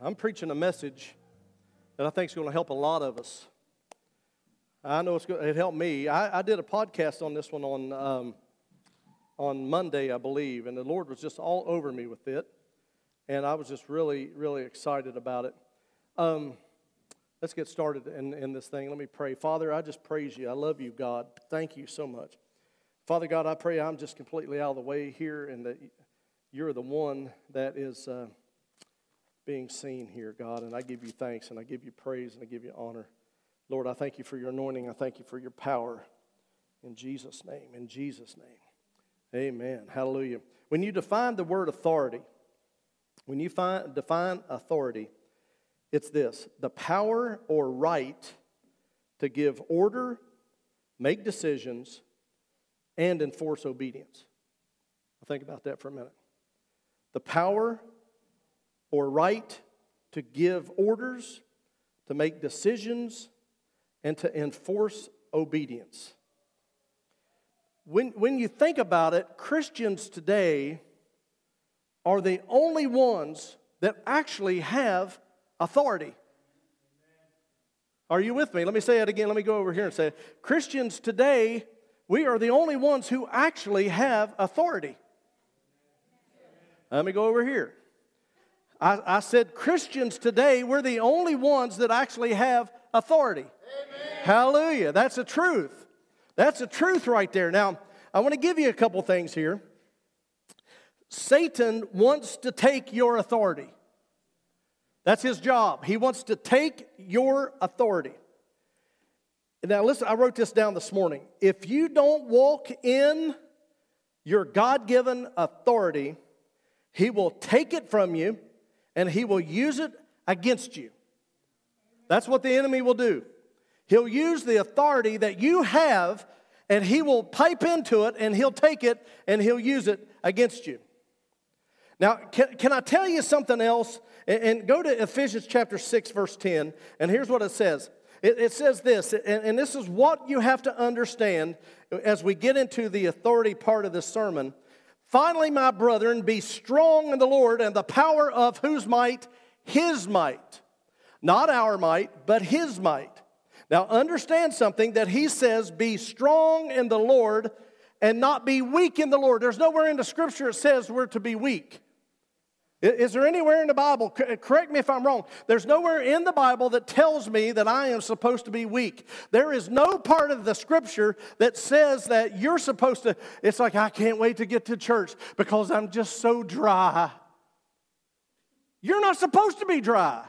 I'm preaching a message that I think is going to help a lot of us. I know it's going, it helped me. I, I did a podcast on this one on, um, on Monday, I believe, and the Lord was just all over me with it. And I was just really, really excited about it. Um, let's get started in, in this thing. Let me pray. Father, I just praise you. I love you, God. Thank you so much. Father God, I pray I'm just completely out of the way here and that you're the one that is. Uh, being seen here, God. And I give you thanks and I give you praise and I give you honor. Lord, I thank you for your anointing. I thank you for your power. In Jesus' name. In Jesus' name. Amen. Hallelujah. When you define the word authority, when you find, define authority, it's this the power or right to give order, make decisions, and enforce obedience. Think about that for a minute. The power or right to give orders, to make decisions, and to enforce obedience. When, when you think about it, Christians today are the only ones that actually have authority. Are you with me? Let me say it again. Let me go over here and say it. Christians today, we are the only ones who actually have authority. Let me go over here. I, I said, Christians today, we're the only ones that actually have authority. Amen. Hallelujah. That's the truth. That's the truth right there. Now, I want to give you a couple things here. Satan wants to take your authority. That's his job. He wants to take your authority. Now, listen, I wrote this down this morning. If you don't walk in your God given authority, he will take it from you and he will use it against you. That's what the enemy will do. He'll use the authority that you have and he will pipe into it and he'll take it and he'll use it against you. Now, can, can I tell you something else? And, and, go to Ephesians chapter 6, verse 10, and here's what it says. It, it says this, and, and this is what you have to understand as we get into the authority part of this sermon. Finally, my brethren, be strong in the Lord and the power of whose might? His might. Not our might, but his might. Now, understand something that he says, be strong in the Lord and not be weak in the Lord. There's nowhere in the scripture it says we're to be weak. Is there anywhere in the Bible, correct me if I'm wrong, there's nowhere in the Bible that tells me that I am supposed to be weak. There is no part of the scripture that says that you're supposed to, it's like, I can't wait to get to church because I'm just so dry. You're not supposed to be dry.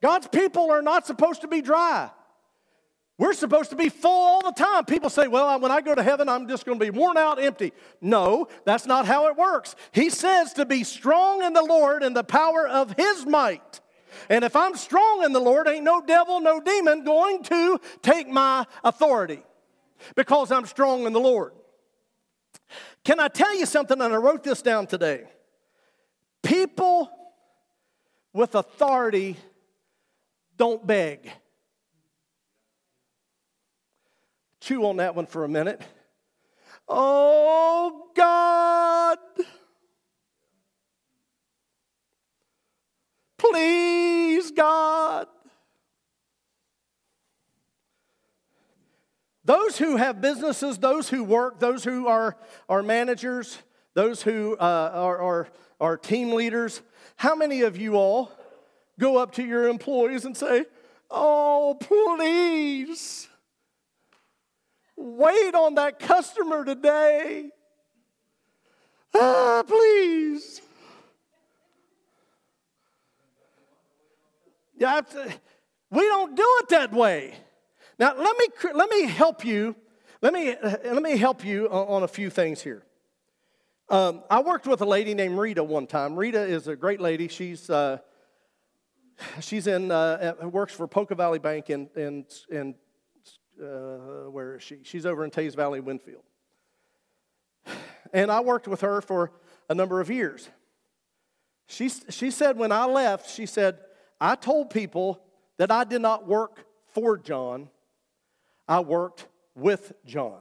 God's people are not supposed to be dry. We're supposed to be full all the time. People say, well, when I go to heaven, I'm just going to be worn out, empty. No, that's not how it works. He says to be strong in the Lord and the power of His might. And if I'm strong in the Lord, ain't no devil, no demon going to take my authority because I'm strong in the Lord. Can I tell you something? And I wrote this down today. People with authority don't beg. Chew on that one for a minute. Oh, God. Please, God. Those who have businesses, those who work, those who are, are managers, those who uh, are, are, are team leaders, how many of you all go up to your employees and say, Oh, please, Wait on that customer today. Ah, please. Yeah, we don't do it that way. Now, let me, let me help you. Let me, let me help you on, a few things here. Um, I worked with a lady named Rita one time. Rita is a great lady. She's, uh, she's in, uh, works for Poca Valley Bank in, in, in uh, where is she? She's over in Teays Valley, Winfield. And I worked with her for a number of years. She, she said when I left, she said, I told people that I did not work for John, I worked with John.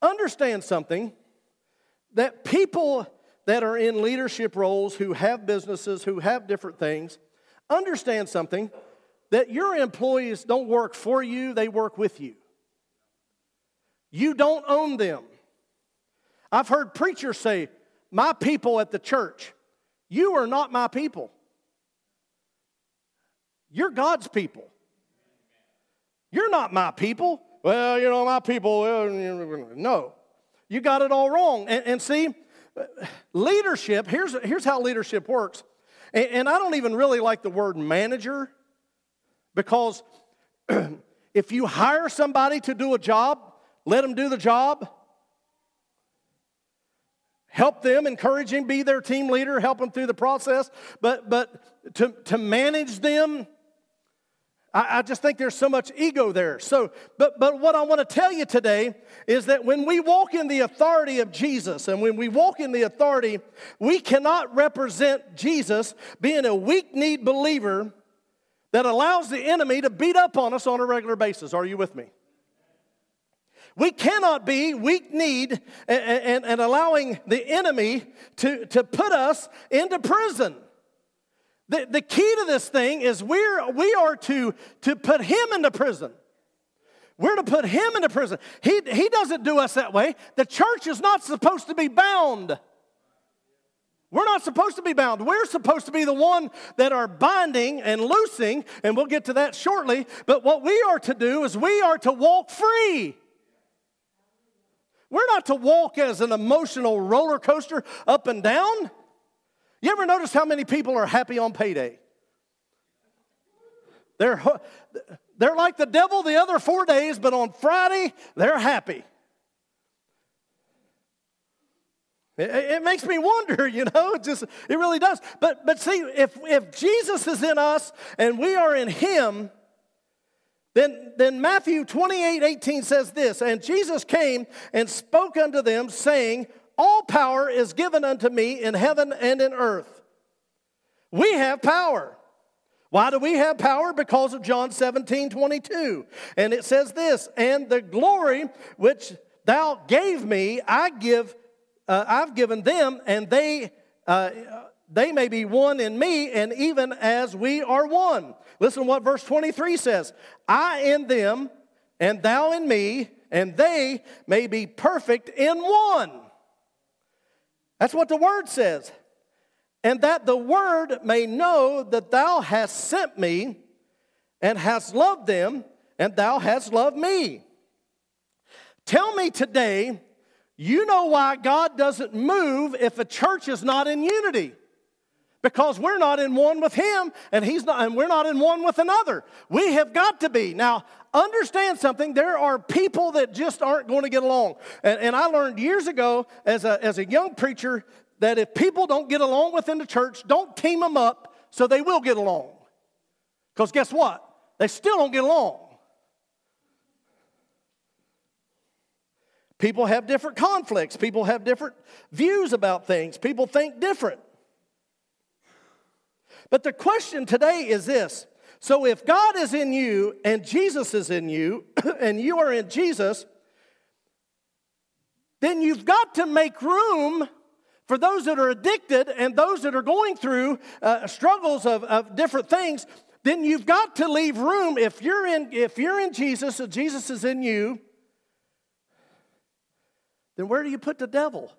Understand something that people that are in leadership roles who have businesses, who have different things, understand something that your employees don't work for you, they work with you. You don't own them. I've heard preachers say, My people at the church, you are not my people. You're God's people. You're not my people. Well, you know, my people, no. You got it all wrong. And, and see, leadership, here's, here's how leadership works. And, and I don't even really like the word manager because if you hire somebody to do a job, let them do the job. Help them, encourage them, be their team leader, help them through the process. But, but to, to manage them, I, I just think there's so much ego there. So, but, but what I want to tell you today is that when we walk in the authority of Jesus and when we walk in the authority, we cannot represent Jesus being a weak kneed believer that allows the enemy to beat up on us on a regular basis. Are you with me? We cannot be weak kneed and, and, and, allowing the enemy to, to put us into prison. The, the key to this thing is we're, we are to, to put him into prison. We're to put him into prison. He, he doesn't do us that way. The church is not supposed to be bound. We're not supposed to be bound. We're supposed to be the one that are binding and loosing, and we'll get to that shortly. But what we are to do is we are to walk free. We're not to walk as an emotional roller coaster up and down. You ever notice how many people are happy on payday? They're, they're like the devil the other four days, but on Friday, they're happy. It, it, makes me wonder, you know, it just it really does. But but see, if if Jesus is in us and we are in him, then, then Matthew 28, 18 says this, and Jesus came and spoke unto them, saying, all power is given unto me in heaven and in earth. We have power. Why do we have power? Because of John 17, 22. And it says this, and the glory which thou gave me, I give, uh, I've given them, and they, uh, they may be one in me, and even as we are one. Listen to what verse 23 says I in them, and thou in me, and they may be perfect in one that's what the word says. And that the word may know that thou hast sent me and hast loved them, and thou hast loved me. Tell me today, you know why God doesn't move if a church is not in unity. Because we're not in one with him and he's not and we're not in one with another. We have got to be. Now understand something. There are people that just aren't going to get along. And, and i learned years ago as a, as a young preacher that if people don't get along within the church don't team them up so they will get along. Because guess what? They still don't get along people have different conflicts. People have different views about things. People think different. But the question today is this. So if God is in you and Jesus is in you, and you are in Jesus, then you've got to make room for those that are addicted and those that are going through uh, struggles of, of different things then you've got to leave room. If you're in if you're in jesus and jesus is in you then where do you put the devil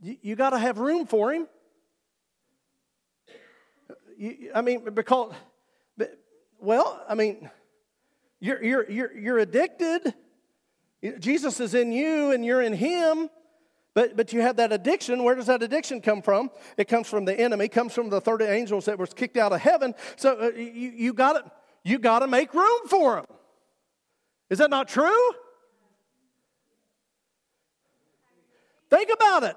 you, you got to have room for him you, I mean, because, well, I mean, you're, you're, you're, you're addicted. Jesus is in you and you're in him. But, but you have that addiction. Where does that addiction come from? It comes from the enemy, comes from the 30 angels that were kicked out of heaven. So uh, you, you got you to make room for them. Is that not true? Think about it.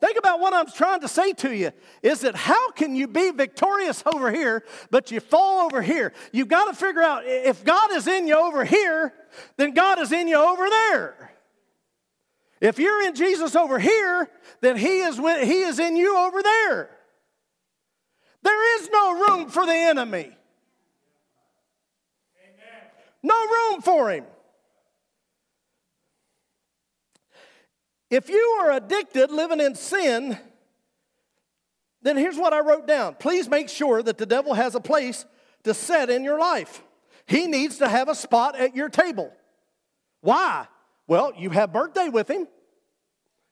Think about what I'm trying to say to you is that how can you be victorious over here, but you fall over here? You've got to figure out if God is in you over here, then God is in you over there. If you're in Jesus over here, then He is, with, he is in you over there. There is no room for the enemy. No room for him. If you are addicted, living in sin, then here's what I wrote down. Please make sure that the devil has a place to set in your life. He needs to have a spot at your table. Why? Well, you have birthday with him.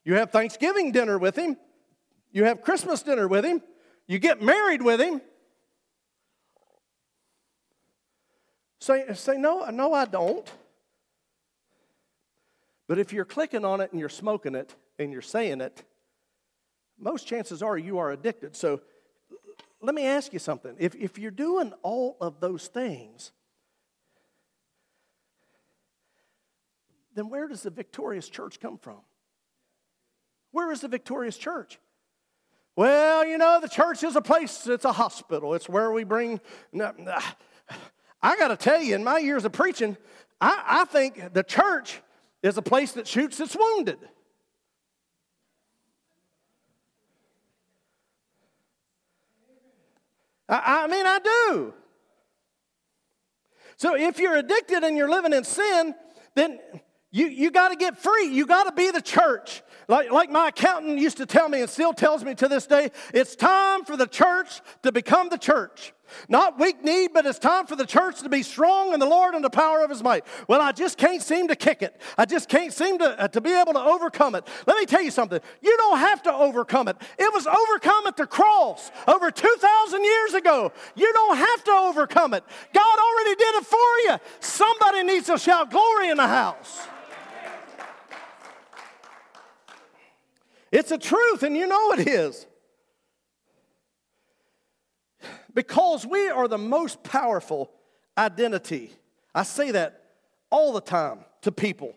You have Thanksgiving dinner with him. You have Christmas dinner with him. You get married with him. Say, say no, no, I don't. But if you're clicking on it and you're smoking it and you're saying it, most chances are you are addicted. So let me ask you something. If, if you're doing all of those things, then where does the victorious church come from? Where is the victorious church? Well, you know, the church is a place, it's a hospital. It's where we bring. I got to tell you, in my years of preaching, I, I think the church is a place that shoots its wounded. I, I mean, I do. So if you're addicted and you're living in sin, then you, you got to get free. You got to be the church. Like, like my accountant used to tell me and still tells me to this day, it's time for the church to become the church. Not weak kneed, but it's time for the church to be strong in the Lord and the power of his might. Well, I just can't seem to kick it. I just can't seem to, uh, to be able to overcome it. Let me tell you something. You don't have to overcome it. It was overcome at the cross over 2,000 years ago. You don't have to overcome it. God already did it for you. Somebody needs to shout glory in the house. It's a truth, and you know it is. Because we are the most powerful identity. I say that all the time to people.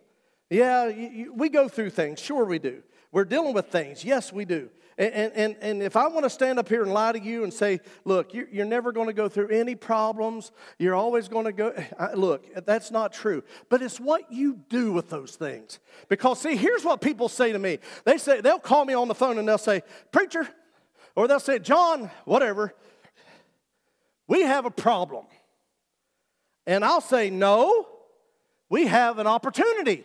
Yeah, you, you, we go through things. Sure, we do. We're dealing with things. Yes, we do. And, and, and if I want to stand up here and lie to you and say, look, you're, never going to go through any problems, you're always going to go, look, that's not true. But it's what you do with those things. Because, see, here's what people say to me they say, they'll call me on the phone and they'll say, Preacher, or they'll say, John, whatever, we have a problem. And I'll say, No, we have an opportunity.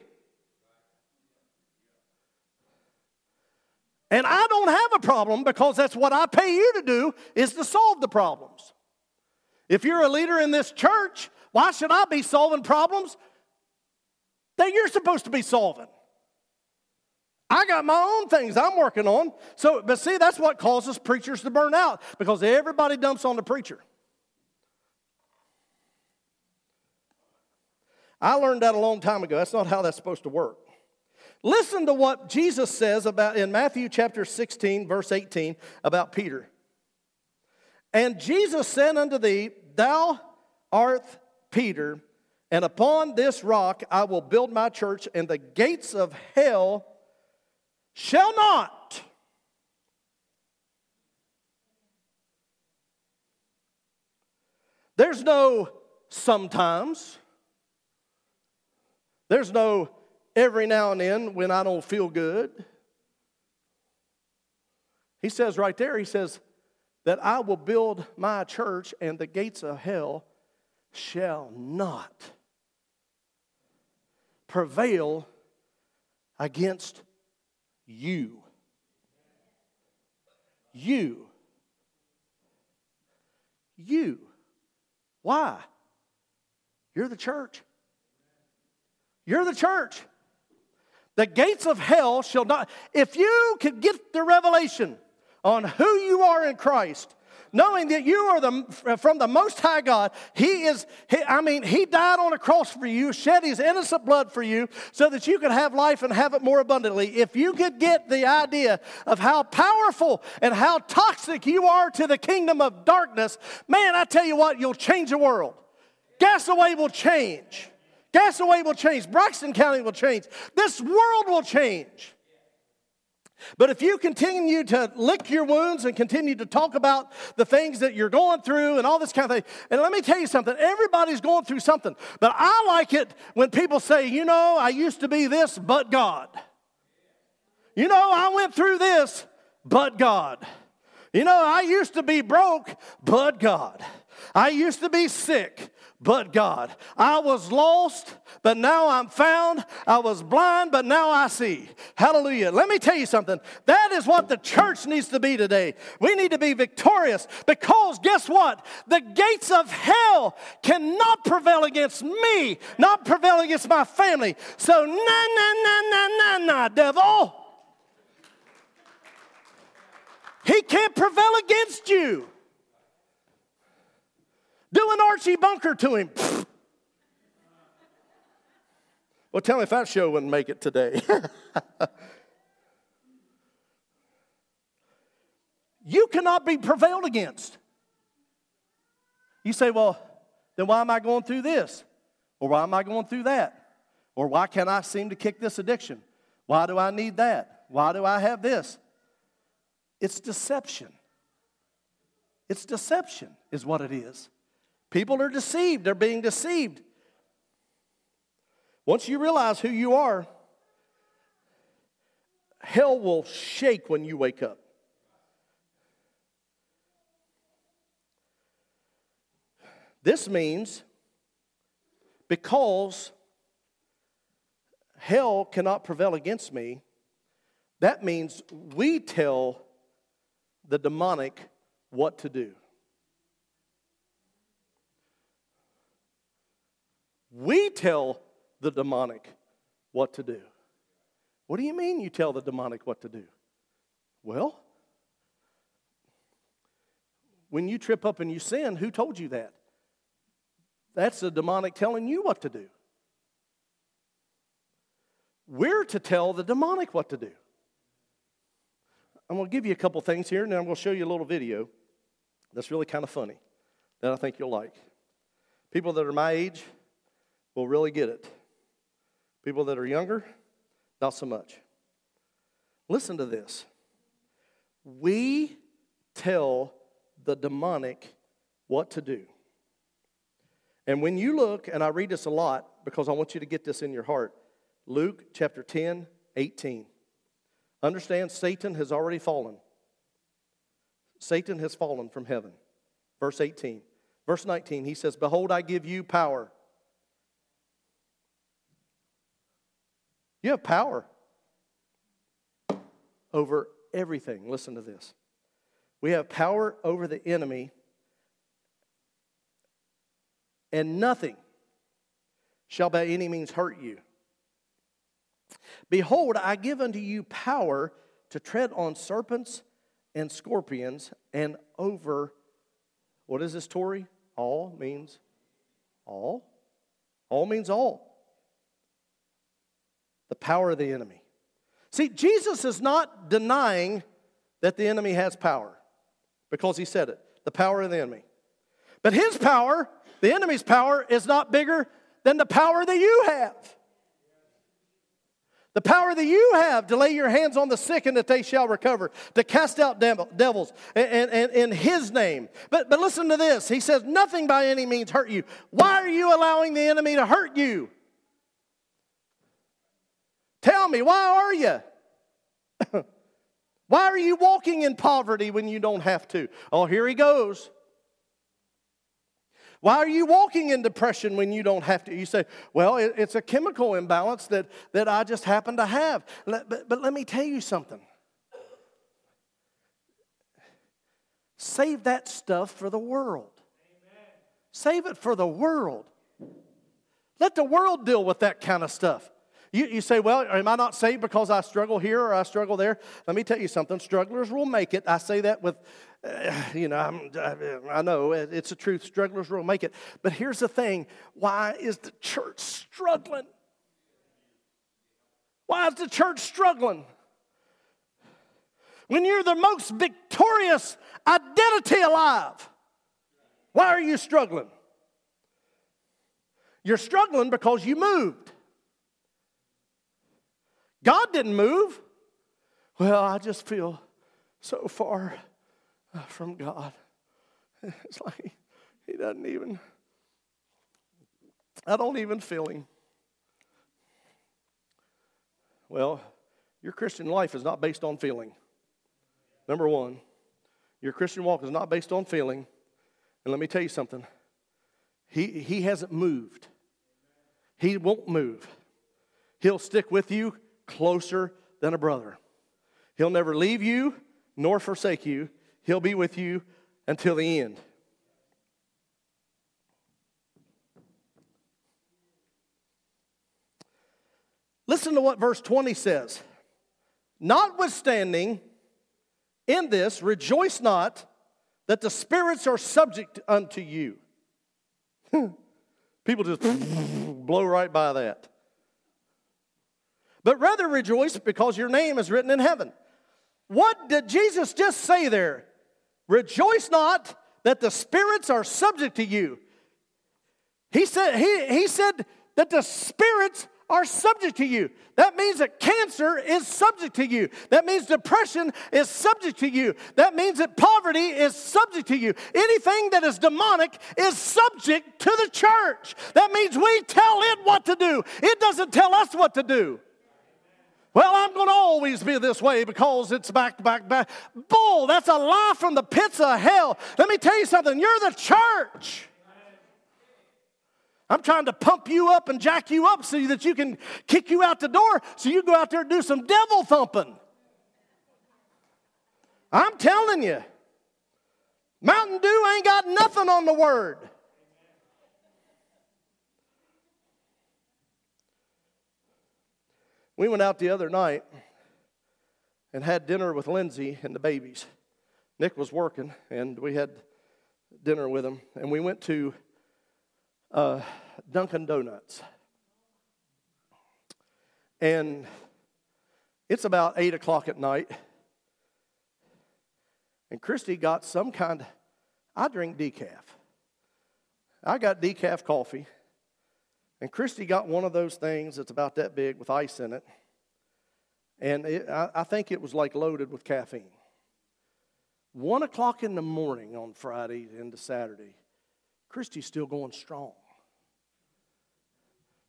And I don't have a problem because that's what I pay you to do is to solve the problems. If you're a leader in this church, why should I be solving problems that you're supposed to be solving? I got my own things I'm working on. So, but see, that's what causes preachers to burn out because everybody dumps on the preacher. I learned that a long time ago. That's not how that's supposed to work. Listen to what Jesus says about in Matthew chapter 16, verse 18, about Peter. And Jesus said unto thee, Thou art Peter, and upon this rock I will build my church, and the gates of hell shall not. There's no sometimes. There's no every now and then when I don't feel good. He says right there, he says, that I will build my church and the gates of hell shall not prevail against you. You. You. Why? You're the church. You're the church. The gates of hell shall not. If you could get the revelation on who you are in Christ, knowing that you are the, from the Most High God, He is, he, I mean, He died on a cross for you, shed His innocent blood for you, so that you could have life and have it more abundantly. If you could get the idea of how powerful and how toxic you are to the kingdom of darkness, man, I tell you what, you'll change the world. Gassaway will change. Gassaway will change. Braxton County will change. This world will change. But if you continue to lick your wounds and continue to talk about the things that you're going through and all this kind of thing, and let me tell you something, everybody's going through something. But I like it when people say, you know, I used to be this, but God. You know, I went through this, but God. You know, I used to be broke, but God. I used to be sick, but God. I was lost, but now I'm found. I was blind, but now I see. Hallelujah. Let me tell you something. That is what the church needs to be today. We need to be victorious because guess what? The gates of hell cannot prevail against me, not prevail against my family. So, na, na, na, na, na, na, devil. He can't prevail against you. Do an Archie Bunker to him. Well, tell me if that show wouldn't make it today. you cannot be prevailed against. You say, well, then why am I going through this? Or why am I going through that? Or why can't I seem to kick this addiction? Why do I need that? Why do I have this? It's deception. It's deception, is what it is. People are deceived, they're being deceived. Once you realize who you are, hell will shake when you wake up. This means because hell cannot prevail against me, that means we tell the demonic what to do. We tell the demonic what to do. What do you mean you tell the demonic what to do? Well, when you trip up and you sin, who told you that? That's the demonic telling you what to do. We're to tell the demonic what to do. I'm going to give you a couple things here, and then I'm going to show you a little video that's really kind of funny that I think you'll like. People that are my age will really get it. People that are younger, not so much. Listen to this. We tell the demonic what to do. And when you look, and I read this a lot because I want you to get this in your heart Luke chapter 10, 18. Understand, Satan has already fallen. Satan has fallen from heaven. Verse 18. Verse 19, he says, Behold, I give you power. You have power over everything. Listen to this. We have power over the enemy, and nothing shall by any means hurt you. Behold, I give unto you power to tread on serpents and scorpions and over, what is this, Tori? All means all. All means all. The power of the enemy. See, Jesus is not denying that the enemy has power because he said it the power of the enemy. But his power, the enemy's power, is not bigger than the power that you have. The power that you have to lay your hands on the sick and that they shall recover, to cast out devils in His name. But, but listen to this. He says, Nothing by any means hurt you. Why are you allowing the enemy to hurt you? Tell me, why are you? why are you walking in poverty when you don't have to? Oh, here he goes. Why are you walking in depression when you don't have to? You say, well, it's a chemical imbalance that, that I just happen to have. But, but let me tell you something. Save that stuff for the world. Amen. Save it for the world. Let the world deal with that kind of stuff. You, you say, well, am I not saved because I struggle here or I struggle there? Let me tell you something. Strugglers will make it. I say that with, uh, you know, I'm, I know it's a truth. Strugglers will make it. But here's the thing why is the church struggling? Why is the church struggling? When you're the most victorious identity alive, why are you struggling? You're struggling because you moved. God didn't move. Well, I just feel so far uh, from God. It's like He doesn't even, I don't even feel Him. Well, your Christian life is not based on feeling. Number one, your Christian walk is not based on feeling. And let me tell you something. He, he hasn't moved. He won't move. He'll stick with you closer than a brother. He'll never leave you nor forsake you. He'll be with you until the end. Listen to what verse 20 says. Notwithstanding, in this, rejoice not that the spirits are subject unto you. People just blow right by that. But rather rejoice because your name is written in heaven. What did Jesus just say there? Rejoice not that the spirits are subject to you. He said, he, he said that the spirits are subject to you. That means that cancer is subject to you. That means depression is subject to you. That means that poverty is subject to you. Anything that is demonic is subject to the church. That means we tell it what to do, it doesn't tell us what to do. Well, I'm going to always be this way because it's back to back back. Bull, that's a lie from the pits of hell. Let me tell you something. You're the church. I'm trying to pump you up and jack you up so that you can kick you out the door so you go out there and do some devil thumping. I'm telling you, Mountain Dew ain't got nothing on the word. We went out the other night and had dinner with Lindsay and the babies. Nick was working, and we had dinner with him, and we went to uh, Dunkin' Donuts. And it's about 8 o'clock at night. And Christy got some kind, of, I drink decaf. I got decaf coffee. And Christy got one of those things that's about that big with ice in it. And it, I, I think it was like loaded with caffeine. One o'clock in the morning on Friday into Saturday, Christy's still going strong.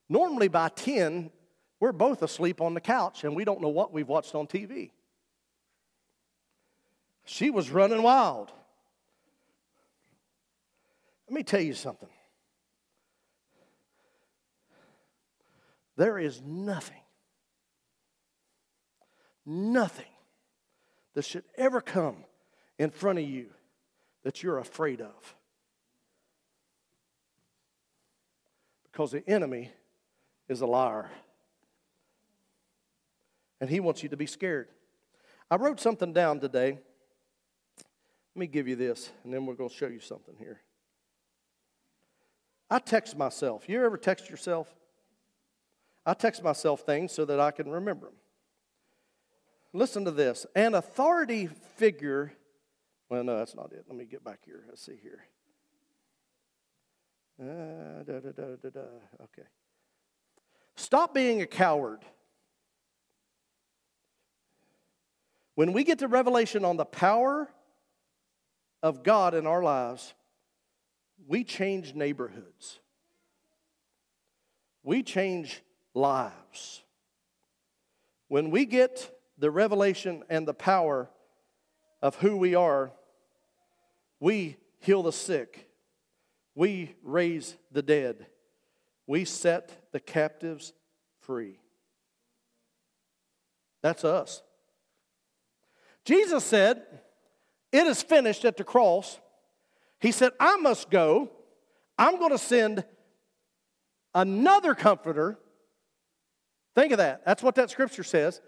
Normally by 10, we're both asleep on the couch and we don't know what we've watched on TV. She was running wild. Let me tell you something. There is nothing, nothing that should ever come in front of you that you're afraid of. Because the enemy is a liar. And he wants you to be scared. I wrote something down today. Let me give you this, and then we're going to show you something here. I text myself. You ever text yourself? I text myself things so that I can remember them. Listen to this. An authority figure, well, no, that's not it. Let me get back here. Let's see here. Uh, da, da, da, okay. Stop being a coward. When we get to revelation on the power of God in our lives, we change neighborhoods. We change lives. When we get the revelation and the power of who we are, we heal the sick, we raise the dead, we set the captives free. That's us. Jesus said, It is finished at the cross. He said, I must go. I'm going to send another comforter. Think of that. That's what that scripture says.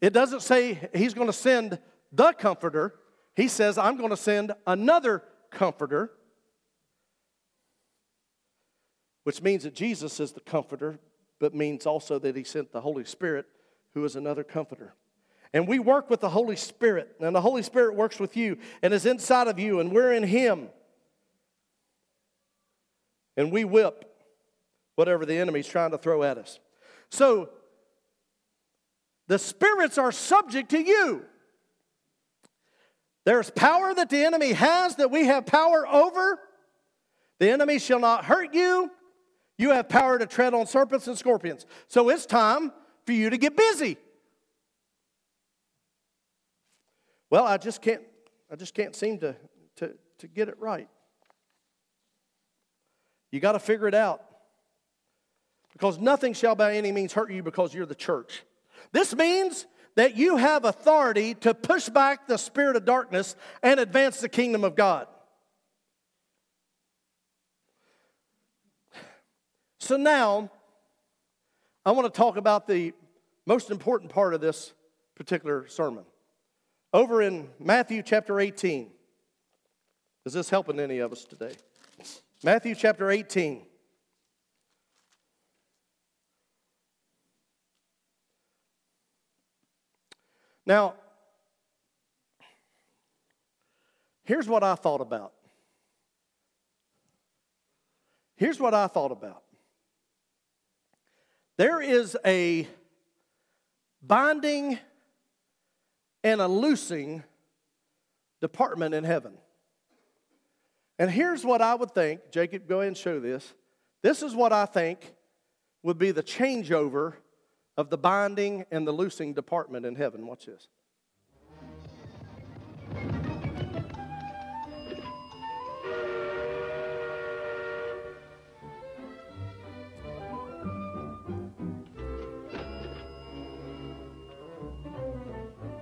It doesn't say he's going to send the comforter, he says, I'm going to send another comforter which means that Jesus is the comforter, but means also that he sent the Holy Spirit, who is another comforter. And we work with the Holy Spirit, and the Holy Spirit works with you and is inside of you, and we're in Him. And we whip whatever the enemy's trying to throw at us. So, the spirits are subject to you. There's power that the enemy has that we have power over. The enemy shall not hurt you. You have power to tread on serpents and scorpions. So it's time for you to get busy. Well, I just can't, I just can't seem to, to, to get it right. You got to figure it out. Because nothing shall by any means hurt you because you're the church. This means that you have authority to push back the spirit of darkness and advance the kingdom of God. So now, I want to talk about the most important part of this particular sermon. Over in Matthew chapter 18. Is this helping any of us today? Matthew chapter 18. Now, here's what I thought about. Here's what I thought about. There is a binding and a loosing department in heaven. And here's what I would think Jacob, go ahead and show this. This is what I think would be the changeover of the binding and the loosing department in heaven. Watch this.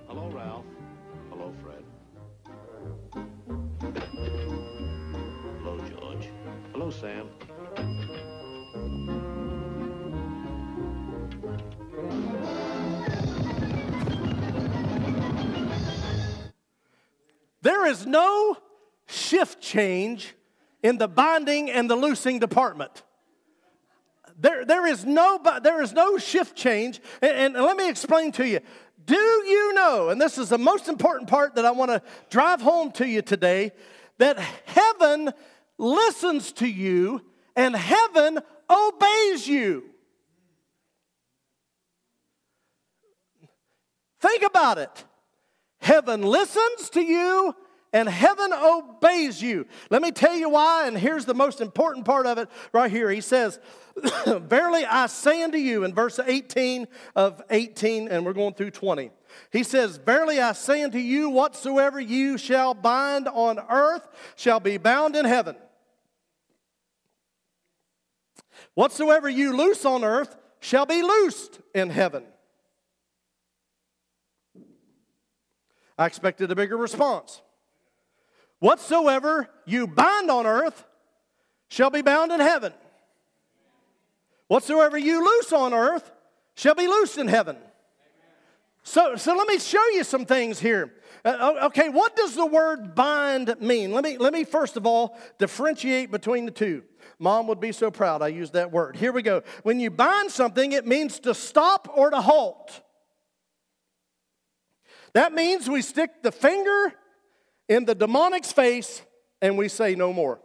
Hello, Ralph. Hello, Fred. Hello, George. Hello, Sam. There is no shift change in the binding and the loosing department. There, there, is, no, there is no shift change. And, and let me explain to you. Do you know, and this is the most important part that I want to drive home to you today, that heaven listens to you and heaven obeys you. Think about it. Heaven listens to you and heaven obeys you. Let me tell you why, and here's the most important part of it right here. He says, Verily I say unto you, in verse 18 of 18, and we're going through 20. He says, Verily I say unto you, whatsoever you shall bind on earth shall be bound in heaven. Whatsoever you loose on earth shall be loosed in heaven. I expected a bigger response. Whatsoever you bind on earth shall be bound in heaven. Whatsoever you loose on earth shall be loosed in heaven. So, so let me show you some things here. Uh, okay, what does the word bind mean? Let me, let me first of all differentiate between the two. Mom would be so proud I used that word. Here we go. When you bind something, it means to stop or to halt. That means we stick the finger in the demonic's face and we say no more.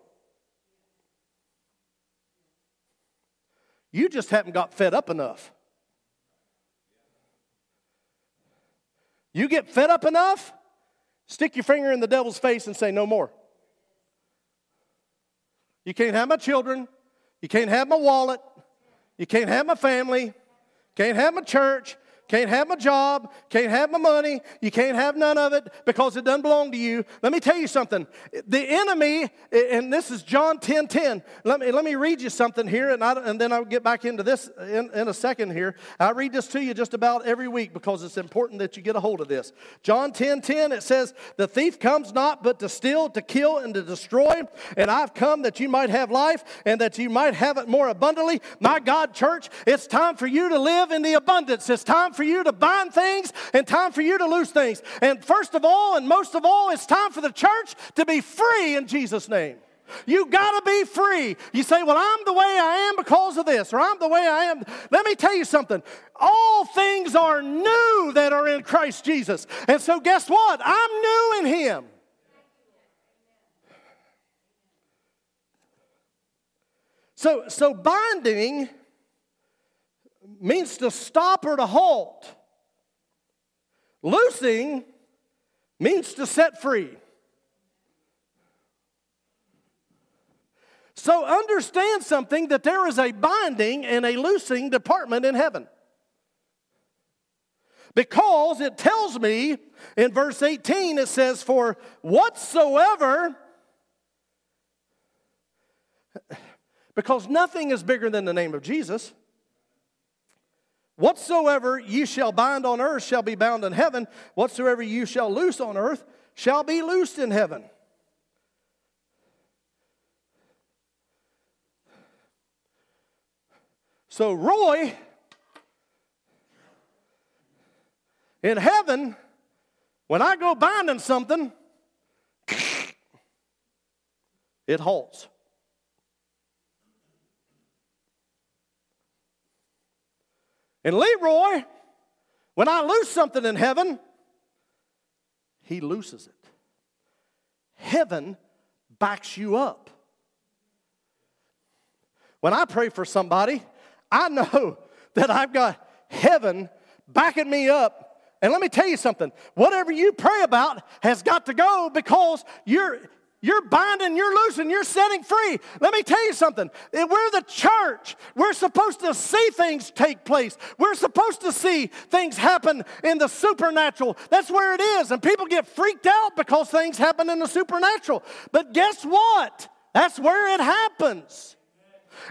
You just haven't got fed up enough. You get fed up enough, stick your finger in the devil's face and say, No more. You can't have my children. You can't have my wallet. You can't have my family. Can't have my church. Can't have my job, can't have my money, you can't have none of it because it doesn't belong to you. Let me tell you something. The enemy, and this is John 10 10. Let me, let me read you something here, and, I, and then I'll get back into this in, in a second here. I read this to you just about every week because it's important that you get a hold of this. John 10 10, it says, The thief comes not but to steal, to kill, and to destroy. And I've come that you might have life and that you might have it more abundantly. My God, church, it's time for you to live in the abundance. It's time for you to bind things and time for you to loose things. And first of all, and most of all, it's time for the church to be free in Jesus' name. You got to be free. You say, Well, I'm the way I am because of this, or I'm the way I am. Let me tell you something. All things are new that are in Christ Jesus. And so, guess what? I'm new in Him. So, so binding means to stop or to halt. Loosing means to set free. So understand something that there is a binding and a loosing department in heaven. Because it tells me in verse 18, it says, For whatsoever because nothing is bigger than the name of Jesus. Whatsoever ye shall bind on earth shall be bound in heaven. Whatsoever you shall loose on earth shall be loosed in heaven. So, Roy, in heaven, when I go binding something, it halts. And Leroy, when I lose something in heaven, he looses it. Heaven backs you up. When I pray for somebody, I know that I've got heaven backing me up. And let me tell you something whatever you pray about has got to go because you're, you're binding, you're loosing, you're setting free. Let me tell you something. Eh, we're the church. We're supposed to see things take place. We're supposed to see things happen in the supernatural. That's where it is. And people get freaked out because things happen in the supernatural. But guess what? That's where it happens.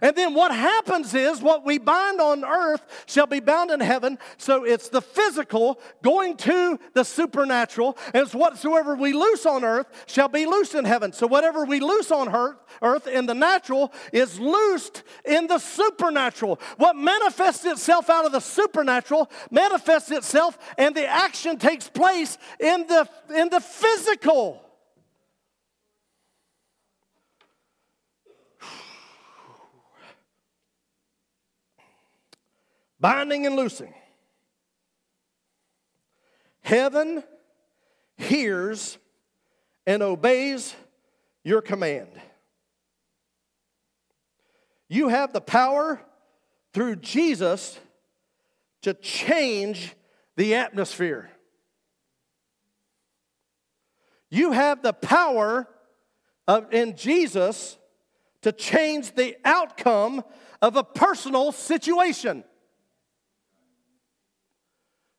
And then what happens is what we bind on earth shall be bound in heaven. So it's the physical going to the supernatural. And it's whatsoever we loose on earth shall be loosed in heaven. So whatever we loose on earth, earth in the natural is loosed in the supernatural. What manifests itself out of the supernatural manifests itself and the action takes place in the, in the physical. Binding and loosing. Heaven hears and obeys your command. You have the power through Jesus to change the atmosphere. You have the power of, in Jesus to change the outcome of a personal situation.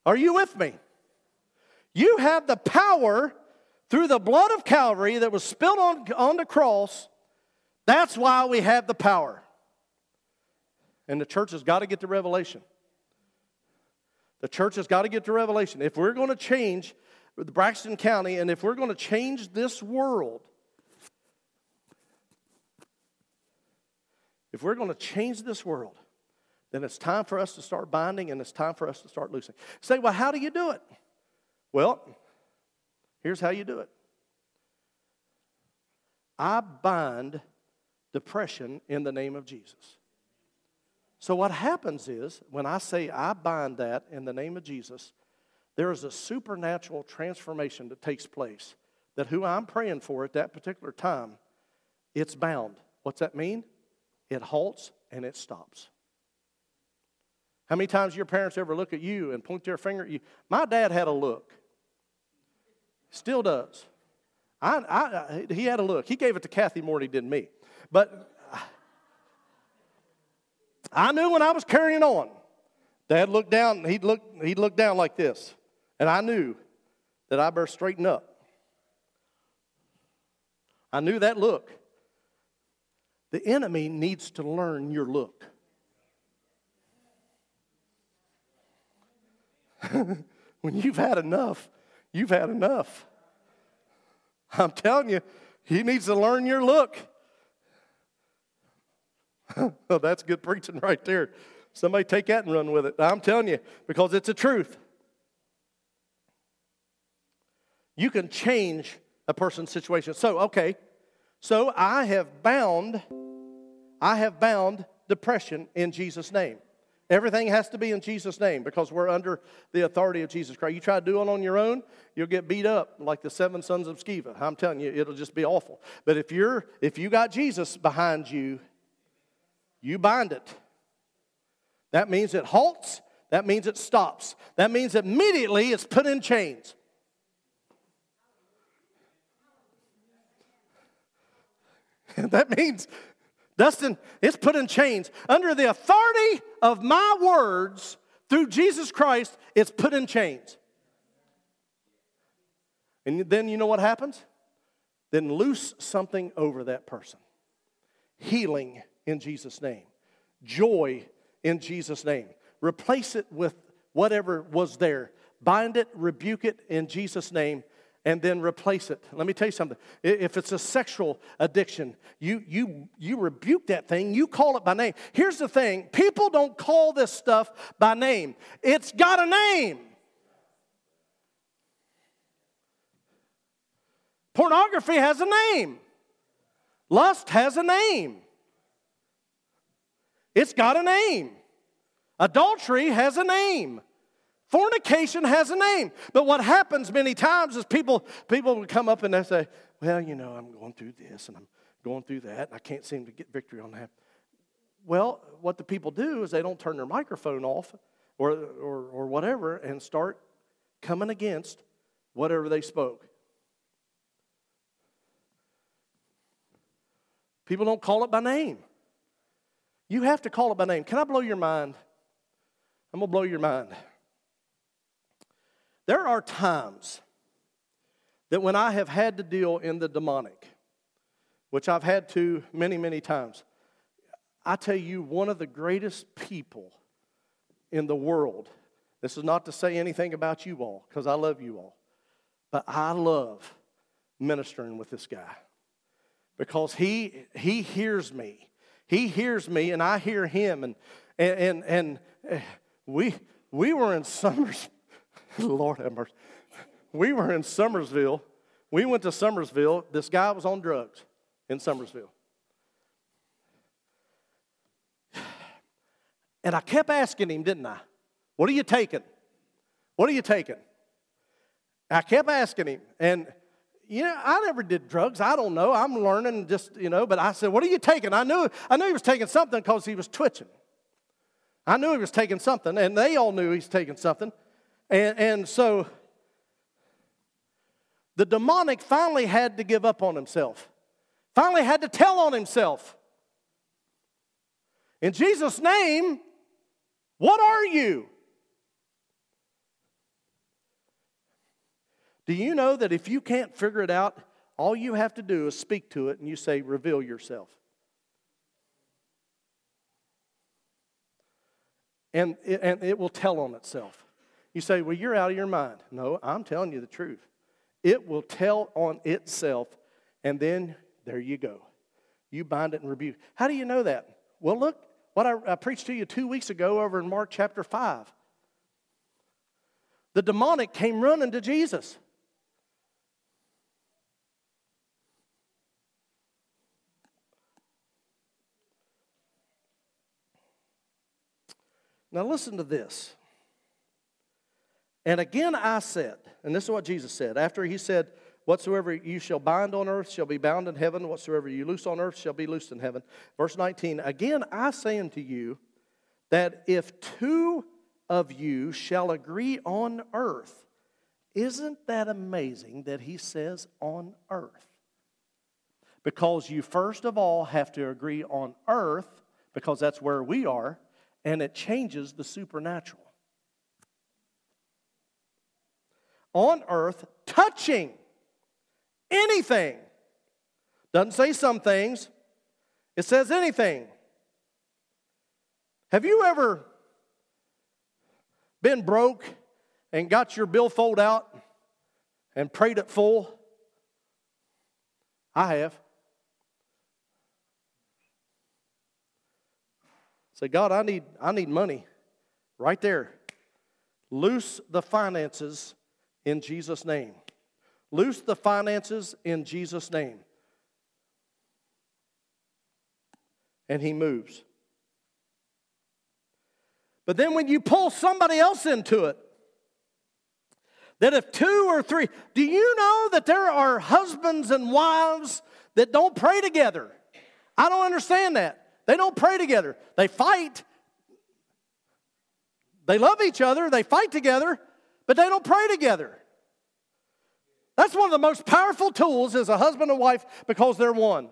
Are you with me? You have the power through the blood of Calvary that was spilled on, on the cross. That's why we have the power. And the church has got to get the revelation. The church has got to get the revelation. If we're going to change Braxton County and if we're going to change this world, if we're going to change this world, then it's time for us to start binding and it's time for us to start loosing. Say, well, how do you do it? Well, here's how you do it I bind depression in the name of Jesus. So, what happens is when I say I bind that in the name of Jesus, there is a supernatural transformation that takes place. That who I'm praying for at that particular time, it's bound. What's that mean? It halts and it stops. How many times your parents ever look at you and point their finger at you? My dad had a look. Still does. I, I, he had a look. He gave it to Kathy more than he did me. But I knew when I was carrying on. Dad looked down, he'd look, he'd look down like this. And I knew that I better straighten up. I knew that look. The enemy needs to learn your look. when you've had enough, you've had enough. I'm telling you, he needs to learn your look. oh, that's good preaching right there. Somebody take that and run with it. I'm telling you, because it's a truth. You can change a person's situation. So, okay, so I have bound, I have bound depression in Jesus' name. Everything has to be in Jesus' name because we're under the authority of Jesus Christ. You try to do it on your own, you'll get beat up like the seven sons of Sceva. I'm telling you, it'll just be awful. But if you're if you got Jesus behind you, you bind it. That means it halts. That means it stops. That means immediately it's put in chains. that means Dustin, it's put in chains. Under the authority of my words through Jesus Christ, it's put in chains. And then you know what happens? Then loose something over that person. Healing in Jesus' name. Joy in Jesus' name. Replace it with whatever was there. Bind it, rebuke it in Jesus' name, and then replace it. Let me tell you something. If it's a sexual addiction, you, you, you rebuke that thing, you call it by name. Here's the thing people don't call this stuff by name, it's got a name. Pornography has a name. Lust has a name. It's got a name. Adultery has a name. Fornication has a name. But what happens many times is people, people will come up and they say, Well, you know, I'm going through this and I'm going through that, and I can't seem to get victory on that. Well, what the people do is they don't turn their microphone off or, or, or whatever and start coming against whatever they spoke. People don't call it by name. You have to call it by name. Can I blow your mind? I'm going to blow your mind. There are times that when I have had to deal in the demonic, which I've had to many, many times, I tell you, one of the greatest people in the world, this is not to say anything about you all, because I love you all, but I love ministering with this guy because he, he hears me. He hears me and I hear him. And, and, and, and eh, we, we were in Summers, Lord have mercy. We were in Summersville. We went to Summersville. This guy was on drugs in Summersville. And I kept asking him, didn't I? What are you taking? What are you taking? I kept asking him. And, you know, I never did drugs. I don't know. I'm learning just, you know, but I said, What are you taking? I knew, I knew he was taking something because he was twitching. I knew he was taking something, and they all knew he's taking something. And, and so the demonic finally had to give up on himself, finally had to tell on himself. In Jesus' name, what are you? Do you know that if you can't figure it out, all you have to do is speak to it and you say, reveal yourself? And it, and it will tell on itself. You say, Well, you're out of your mind. No, I'm telling you the truth. It will tell on itself, and then there you go. You bind it and rebuke. How do you know that? Well, look what I, I preached to you two weeks ago over in Mark chapter 5. The demonic came running to Jesus. Now, listen to this. And again I said, and this is what Jesus said, after he said, Whatsoever you shall bind on earth shall be bound in heaven, whatsoever you loose on earth shall be loosed in heaven. Verse 19, again I say unto you that if two of you shall agree on earth, isn't that amazing that he says on earth? Because you first of all have to agree on earth, because that's where we are, and it changes the supernatural. On earth touching anything. Doesn't say some things, it says anything. Have you ever been broke and got your billfold out and prayed it full? I have. Say, God, I need, I need money right there. Loose the finances in Jesus' name. Loose the finances in Jesus' name. And he moves. But then when you pull somebody else into it, that if two or three, do you know that there are husbands and wives that don't pray together? I don't understand that. They don't pray together. They fight. They love each other, they fight together, but they don't pray together. That's one of the most powerful tools as a husband and wife because they're one.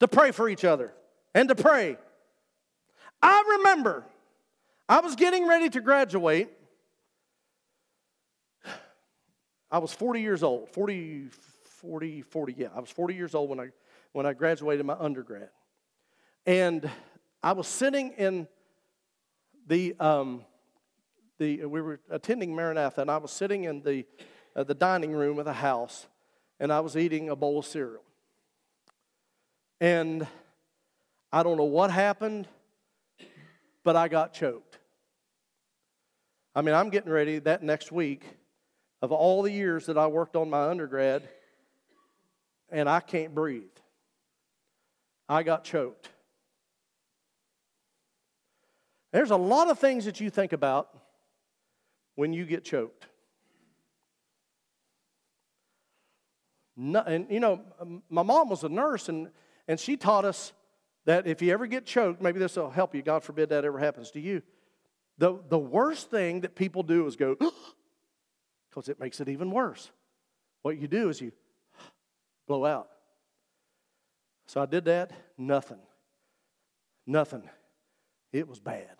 To pray for each other and to pray. I remember I was getting ready to graduate. I was 40 years old, 40, 40, 40, yeah, I was 40 years old when I, when I graduated my undergrad. And I was sitting in the, um, the we were attending Maranatha, and I was sitting in the, uh, the dining room of the house, and I was eating a bowl of cereal. And I don't know what happened, but I got choked. I mean, I'm getting ready that next week of all the years that I worked on my undergrad, and I can't breathe. I got choked. There's a lot of things that you think about when you get choked. No, and you know, my mom was a nurse, and, and she taught us that if you ever get choked, maybe this will help you. God forbid that ever happens to you. The, the worst thing that people do is go, because it makes it even worse. What you do is you blow out. So I did that, nothing. Nothing. It was bad.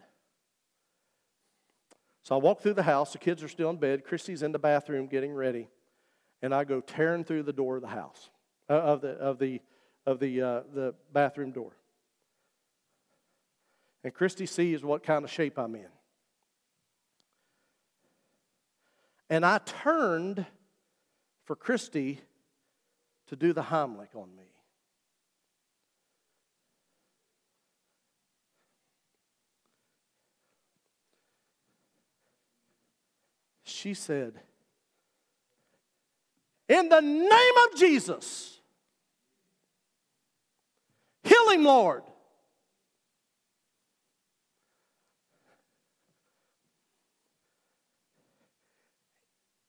So I walk through the house, the kids are still in bed, Christy's in the bathroom getting ready, and I go tearing through the door of the house, uh, of the, of the, of the, uh, the bathroom door. And Christy sees what kind of shape I'm in. And I turned for Christy to do the Heimlich on me. She said, In the name of Jesus, heal him, Lord.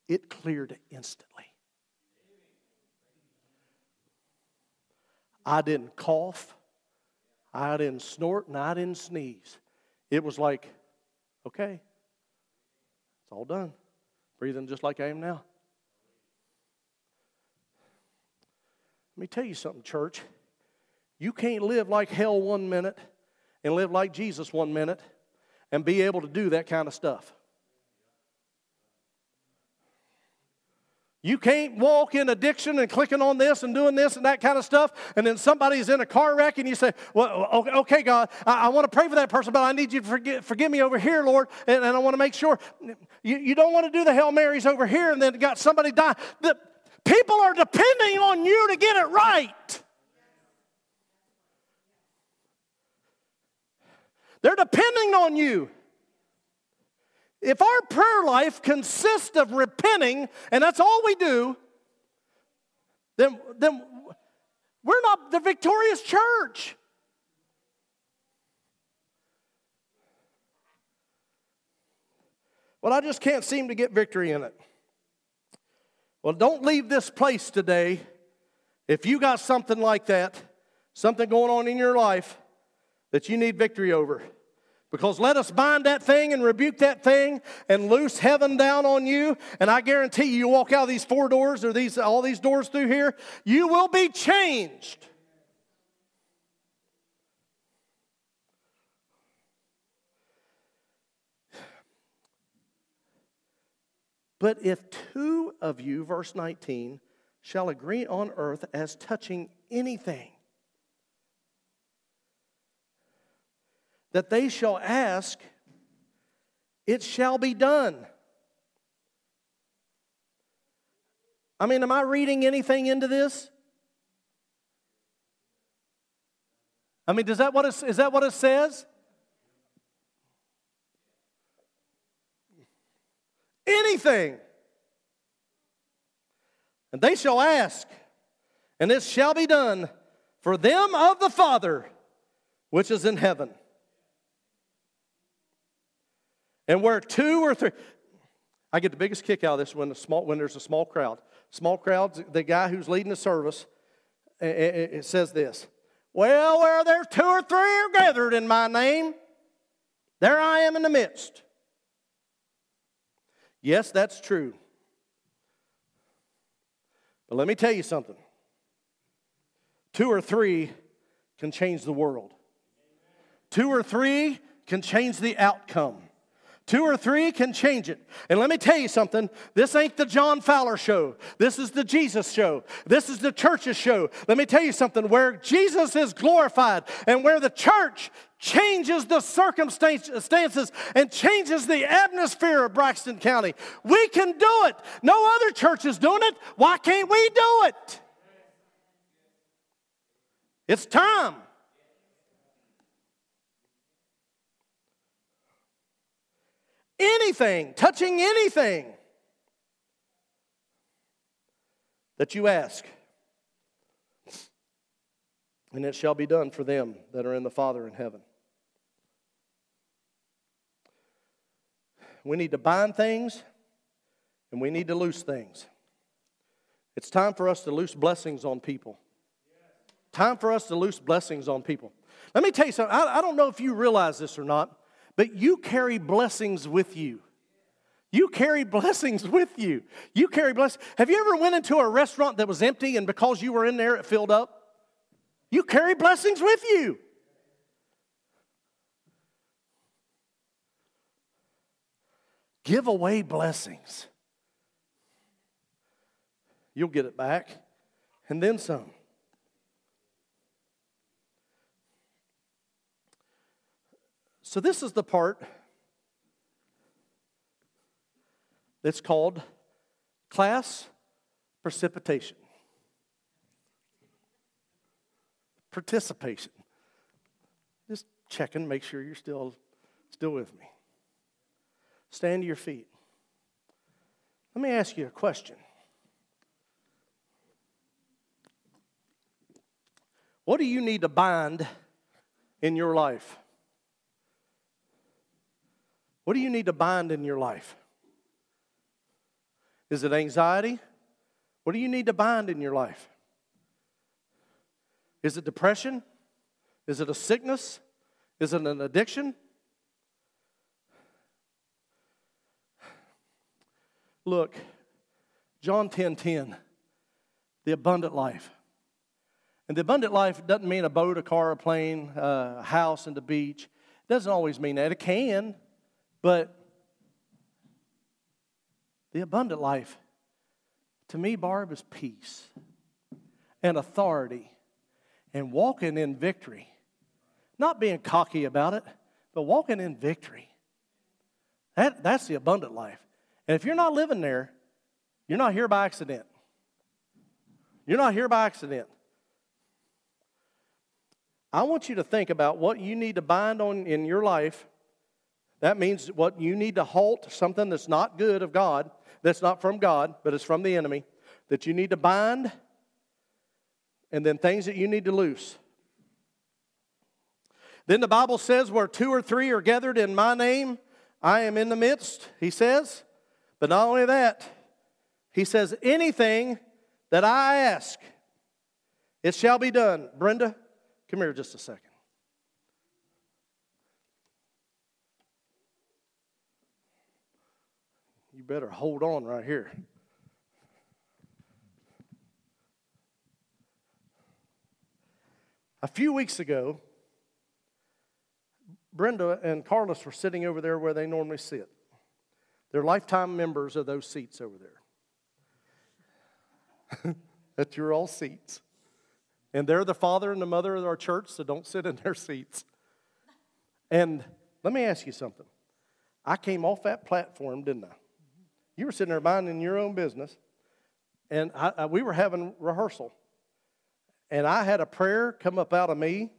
it cleared instantly. I didn't cough, I didn't snort, and I didn't sneeze. It was like, okay, it's all done. Breathing just like I am now. Let me tell you something, church. You can't live like hell one minute and live like Jesus one minute and be able to do that kind of stuff. You can't walk in addiction and clicking on this and doing this and that kind of stuff, and then somebody's in a car wreck and you say, Well, okay, God, I, I want to pray for that person, but I need you to forgive, forgive me over here, Lord, and, and I want to make sure. You, you don't want to do the Hail Marys over here and then got somebody die. The, people are depending on you to get it right. They're depending on you. If our prayer life consists of repenting, and that's all we do, then, then we're not the victorious church. Well, I just can't seem to get victory in it. Well, don't leave this place today if you got something like that, something going on in your life that you need victory over. Because let us bind that thing and rebuke that thing and loose heaven down on you. And I guarantee you, you walk out of these four doors or these all these doors through here, you will be changed. But if two of you, verse 19, shall agree on earth as touching anything that they shall ask, it shall be done. I mean, am I reading anything into this? I mean, does that what it, is that what it says? Anything. And they shall ask, and it shall be done for them of the Father which is in heaven. And where two or three, I get the biggest kick out of this when, the small, when there's a small crowd. Small crowds, the guy who's leading the service, eh, eh, eh, it says this Well, where there's two or three are gathered in my name, there I am in the midst. Yes, that's true. But let me tell you something two or three can change the world, two or three can change the outcome. Two or three can change it. And let me tell you something this ain't the John Fowler show. This is the Jesus show. This is the church's show. Let me tell you something where Jesus is glorified and where the church changes the circumstances and changes the atmosphere of Braxton County. We can do it. No other church is doing it. Why can't we do it? It's time. Anything, touching anything that you ask. And it shall be done for them that are in the Father in heaven. We need to bind things and we need to loose things. It's time for us to loose blessings on people. Time for us to loose blessings on people. Let me tell you something. I, I don't know if you realize this or not, but you carry blessings with you. You carry blessings with you. You carry blessings. Have you ever went into a restaurant that was empty and because you were in there it filled up? You carry blessings with you. Give away blessings. You'll get it back and then some. So, this is the part that's called class precipitation. Participation. Just checking, make sure you're still, still with me. Stand to your feet. Let me ask you a question. What do you need to bind in your life? What do you need to bind in your life? Is it anxiety? What do you need to bind in your life? Is it depression? Is it a sickness? Is it an addiction? Look, John 10 10, the abundant life. And the abundant life doesn't mean a boat, a car, a plane, a house, and the beach. It doesn't always mean that. It can. But the abundant life, to me, Barb, is peace and authority and walking in victory. Not being cocky about it, but walking in victory. That, that's the abundant life. And if you're not living there, you're not here by accident. You're not here by accident. I want you to think about what you need to bind on in your life that means what you need to halt something that's not good of God, that's not from God, but it's from the enemy, that you need to bind, and then things that you need to loose. Then the Bible says, where two or three are gathered in my name, I am in the midst, he says. But not only that, he says, anything that I ask, it shall be done. Brenda, come here just a second. you better hold on right here. A few weeks ago, Brenda and Carlos were sitting over there where they normally sit. They're lifetime members of those seats over there. That's your all seats. And they're the father and the mother of our church, so don't sit in their seats. And let me ask you something. I came off that platform, didn't I? You were sitting there minding your own business, and I, I, we were having rehearsal. And I had a prayer come up out of me,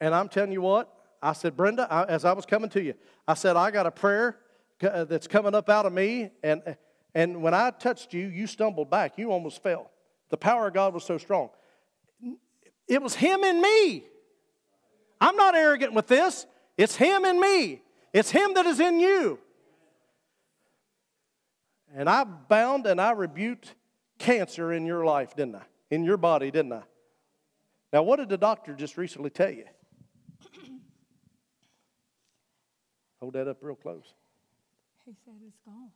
and I'm telling you what, I said, Brenda, I, as I was coming to you, I said, I got a prayer uh, that's coming up out of me, and, and when I touched you, you stumbled back. You almost fell. The power of God was so strong. It was Him in me. I'm not arrogant with this. It's Him in me. It's Him that is in you. And I bound and I rebuked cancer in your life, didn't I? In your body, didn't I? Now, what did the doctor just recently tell you? Hold that up real close. He said it's gone.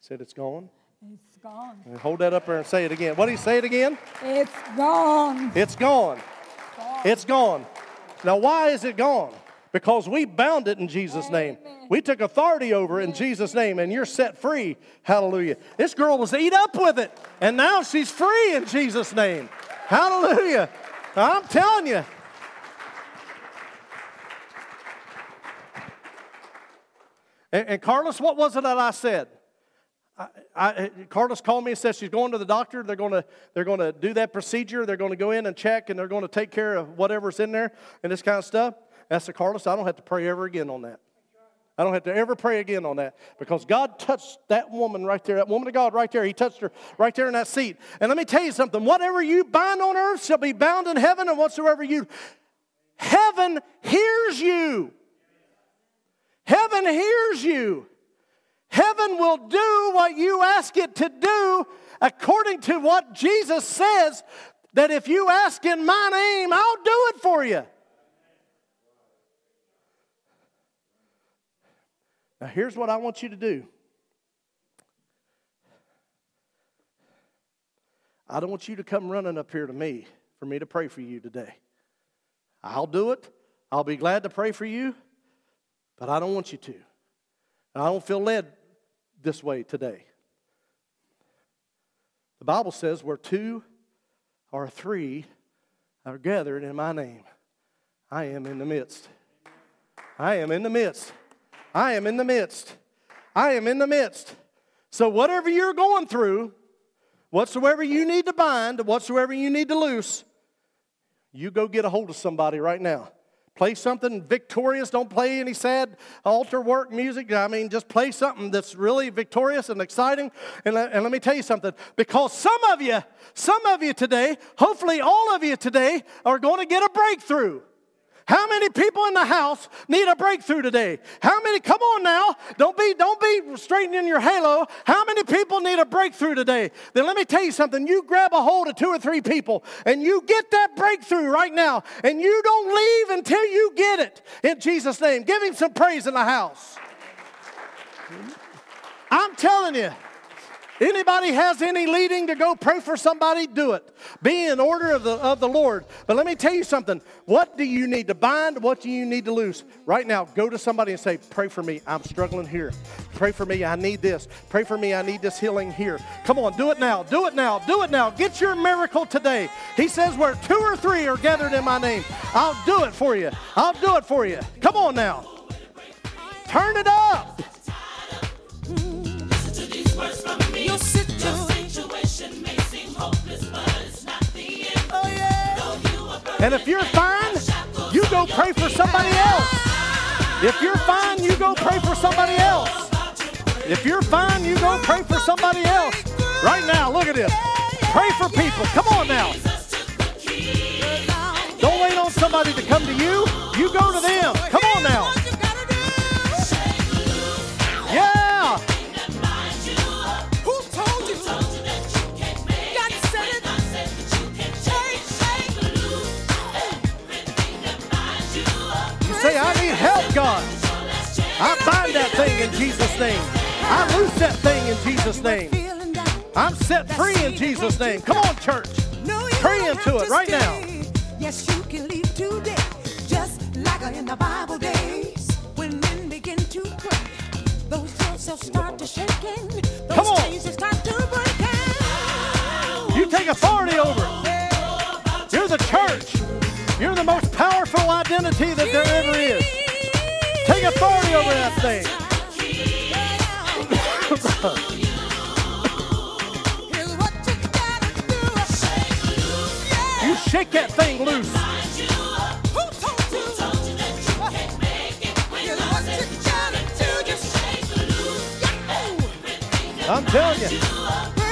Said it's gone? It's gone. And hold that up there and say it again. What do you say it again? It's gone. It's gone. gone. It's gone. Now, why is it gone? Because we bound it in Jesus' name. We took authority over it in Jesus' name, and you're set free. Hallelujah. This girl was eat up with it, and now she's free in Jesus' name. Hallelujah. I'm telling you. And, and Carlos, what was it that I said? I, I, Carlos called me and said she's going to the doctor. They're going to they're going to do that procedure. They're going to go in and check, and they're going to take care of whatever's in there and this kind of stuff. I said, Carlos, I don't have to pray ever again on that. I don't have to ever pray again on that because God touched that woman right there, that woman of God right there. He touched her right there in that seat. And let me tell you something whatever you bind on earth shall be bound in heaven, and whatsoever you. Heaven hears you. Heaven hears you. Heaven will do what you ask it to do according to what Jesus says that if you ask in my name, I'll do it for you. Now, here's what I want you to do I don't want you to come running up here to me for me to pray for you today. I'll do it, I'll be glad to pray for you, but I don't want you to. I don't feel led this way today. The Bible says where two or three are gathered in my name, I am in the midst. I am in the midst. I am in the midst. I am in the midst. So, whatever you're going through, whatsoever you need to bind, whatsoever you need to loose, you go get a hold of somebody right now. Play something victorious. Don't play any sad altar work music. I mean, just play something that's really victorious and exciting. And let, and let me tell you something because some of you, some of you today, hopefully all of you today, are going to get a breakthrough. How many people in the house need a breakthrough today? How many? Come on now. Don't be, don't be straightening your halo. How many people need a breakthrough today? Then let me tell you something. You grab a hold of two or three people and you get that breakthrough right now. And you don't leave until you get it in Jesus' name. Give him some praise in the house. I'm telling you. Anybody has any leading to go pray for somebody, do it. Be in order of the, of the Lord. But let me tell you something. What do you need to bind? What do you need to loose? Right now, go to somebody and say, Pray for me. I'm struggling here. Pray for me. I need this. Pray for me. I need this healing here. Come on, do it now. Do it now. Do it now. Get your miracle today. He says, Where two or three are gathered in my name, I'll do it for you. I'll do it for you. Come on now. Turn it up. And if you're fine, you go pray for somebody else. If you're fine, you go pray for somebody else. If you're fine, you go pray for somebody else. Right now, look at this. Pray for people. Come on now. Don't wait on somebody to come to you. You go to them. Come say, I need help, God. I bind that thing in Jesus' name. I loose that thing in Jesus' name. I'm set free in Jesus' name. Come on, church. Pray into it right now. Yes, you can leave today, just like in the Bible days. When men begin to pray, those will start to shaking. Those Come on. start to breaking. You take authority over it. You're the church. You're the most identity that there ever is. Take authority over that thing. You gotta do. You shake that thing loose. Who told you? Here's what you gotta do. Just shake loose. I'm telling you.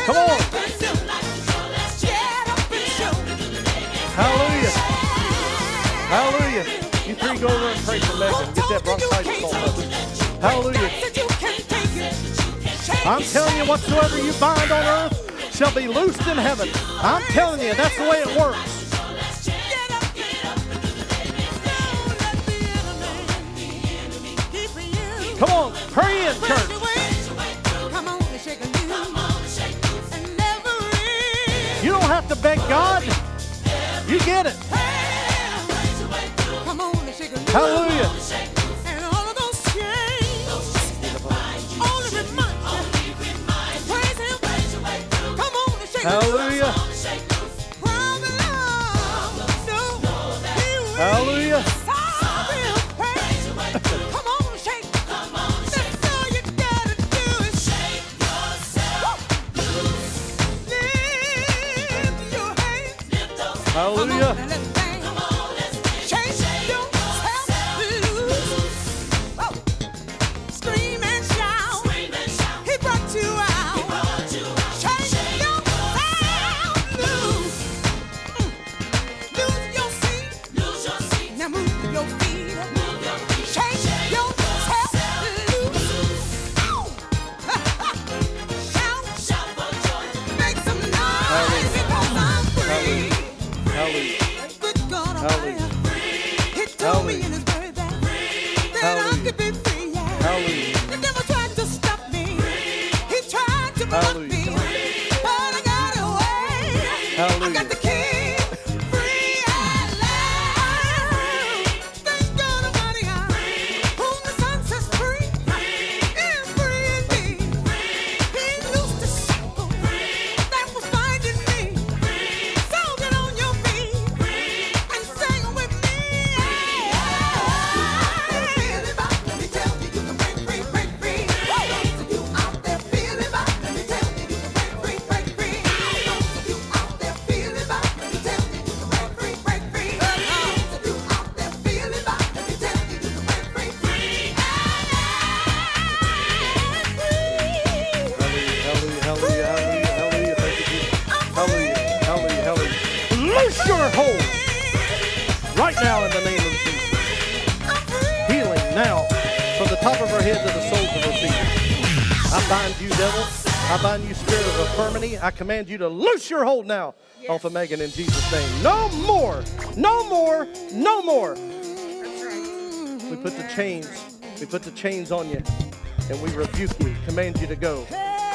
Come on. Hallelujah. You three go over and pray for Megan. Get that bronchitis of her. Hallelujah. I'm telling you, whatsoever you bind on earth shall be loosed in heaven. I'm telling you, that's the way it works. Come on, pray in church. Come on and shake a loose. You don't have to beg God. You get it. Hallelujah. I command you to loose your hold now off of Megan in Jesus' name. No more, no more, no more. We put the chains, we put the chains on you, and we rebuke you, command you to go.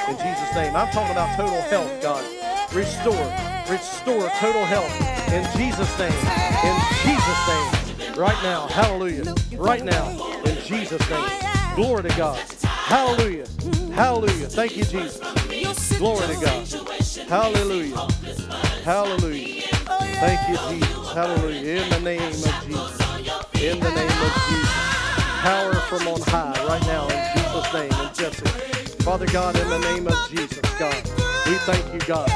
In Jesus' name. I'm talking about total health, God. Restore, restore total health. In Jesus' name. In Jesus' name. Right now. Hallelujah. Right now. In Jesus' name. Glory to God. Hallelujah. Hallelujah. Thank you, Jesus. Glory to God. Hallelujah. Hallelujah. Thank you, Jesus. Hallelujah. In the name of Jesus. In the name of Jesus. Power from on high right now in Jesus' name. And Jesse. Father God, in the name of Jesus, God, we thank you, God,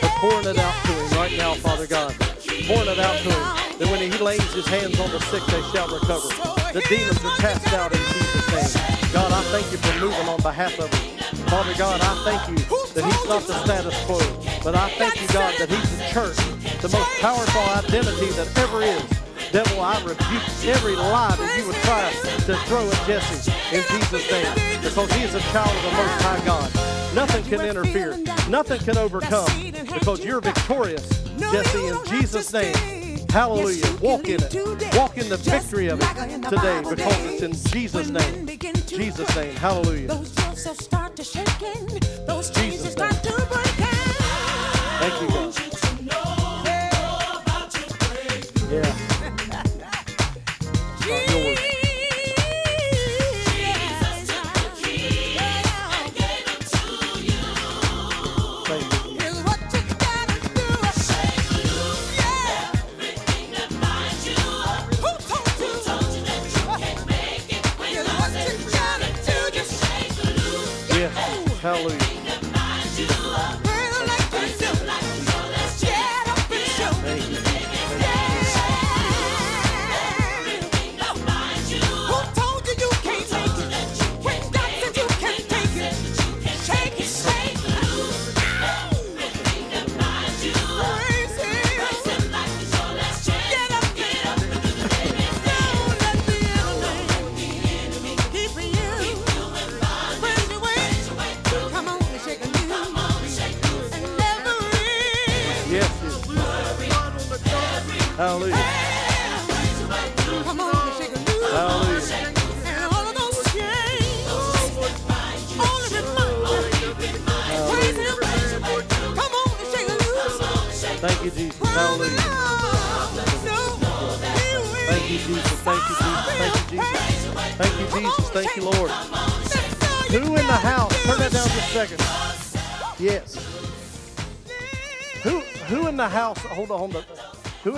for pouring it out to him right now, Father God. Pouring it out to him. That when he lays his hands on the sick, they shall recover. The demons are cast out in Jesus' name. God, I thank you for moving on behalf of him. Father God, I thank you that he's not the status quo, but I thank you, God, that he's the church, the most powerful identity that ever is. Devil, I rebuke every lie that you would try to throw at Jesse in Jesus' name, because he is a child of the Most High God. Nothing can interfere, nothing can overcome, because you're victorious, Jesse, in Jesus' name. Hallelujah. Walk in it. Walk in the victory of it today, because it's in Jesus' name. Jesus' name. Hallelujah. To shaking. Those chains start to break out. Thank you.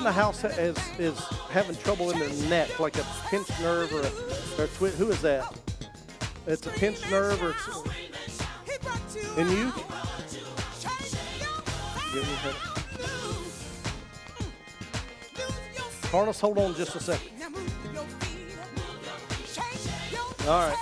In the house is is having trouble in their neck, like a pinched nerve or a, or a twist? Who is that? It's a pinched nerve or and you? Carlos, hold on just a second. All right.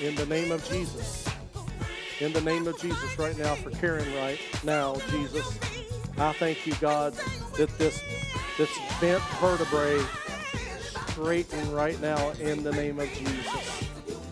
In the name of Jesus. In the name of Jesus, right now, for Karen, right now, Jesus, I thank you, God, that this this bent vertebrae straighten right now in the name of Jesus.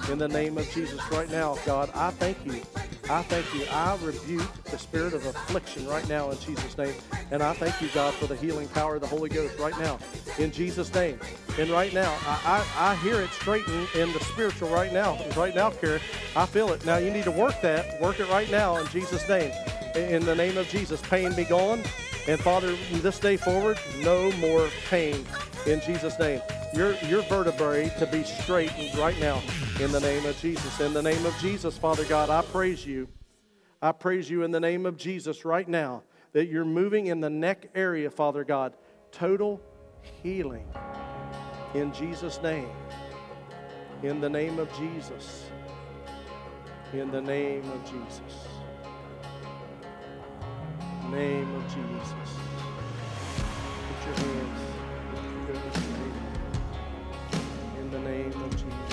In the name of Jesus, right now, God, I thank you. I thank you. I rebuke the spirit of affliction right now in Jesus' name. And I thank you, God, for the healing power of the Holy Ghost right now in Jesus' name. And right now, I, I, I hear it straighten in the spiritual right now. Right now, Karen, I feel it. Now, you need to work that. Work it right now in Jesus' name. In the name of Jesus, pain be gone. And Father, this day forward, no more pain in Jesus' name. Your, your vertebrae to be straightened right now in the name of Jesus. In the name of Jesus, Father God, I praise you. I praise you in the name of Jesus right now that you're moving in the neck area, Father God. Total healing in Jesus' name. In the name of Jesus. In the name of Jesus. Name of Jesus. Put your hands. In the name of Jesus.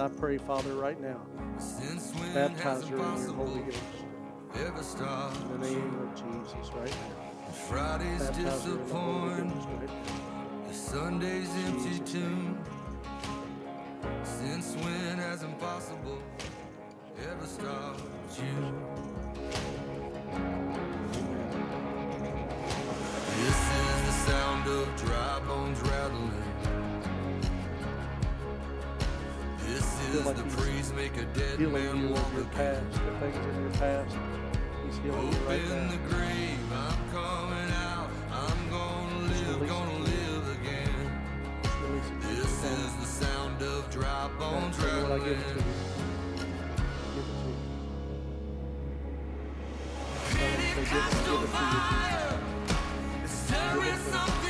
I pray, Father, right now. Since when Baptize has her in your Holy impossible Ghost. ever stopped? In the name of Jesus, right now. Friday's Baptize her in the Holy disappointment, right the Sunday's empty tomb. Since when has impossible ever stopped you? This is the sound of dry bones rattling. Feel like he's praise make a dead Healing you of your past, the things in your past. He's healing you right now. the grave, I'm coming out. I'm gonna live, gonna live again. This is the sound of dry bones Tell you what, I give it to you. Give it to you. Tell give, it- give it Fire, it's stirring something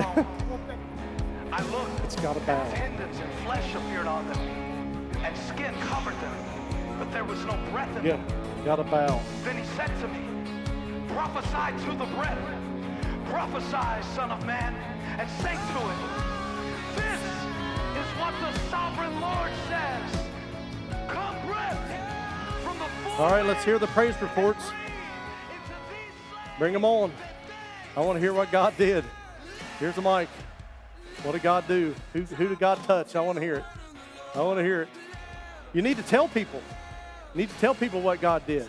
I looked, It's got a bow. tendons and flesh appeared on them, and skin covered them, but there was no breath in Yeah. them. Got a bow. Then he said to me, Prophesy to the breath. Prophesy, Son of Man, and say to it, This is what the sovereign Lord says. Come, breath, from the All right, let's hear the praise reports. into these slaves. Bring them on. I want to hear what God did. Here's the mic. What did God do? Who, who did God touch? I want to hear it. I want to hear it. You need to tell people. You need to tell people what God did.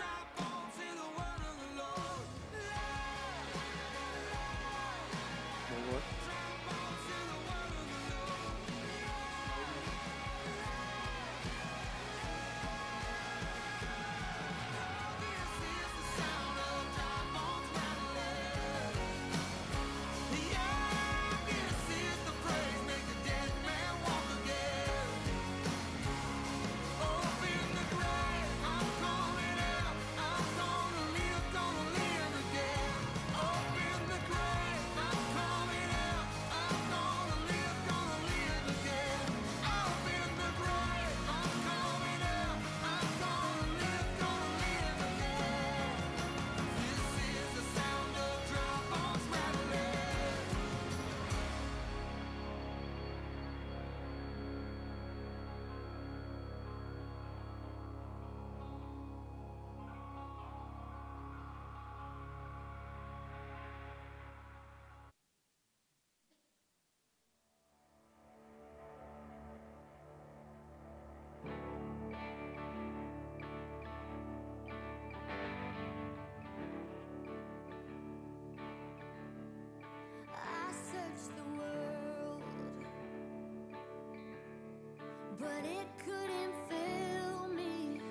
But it couldn't fill me.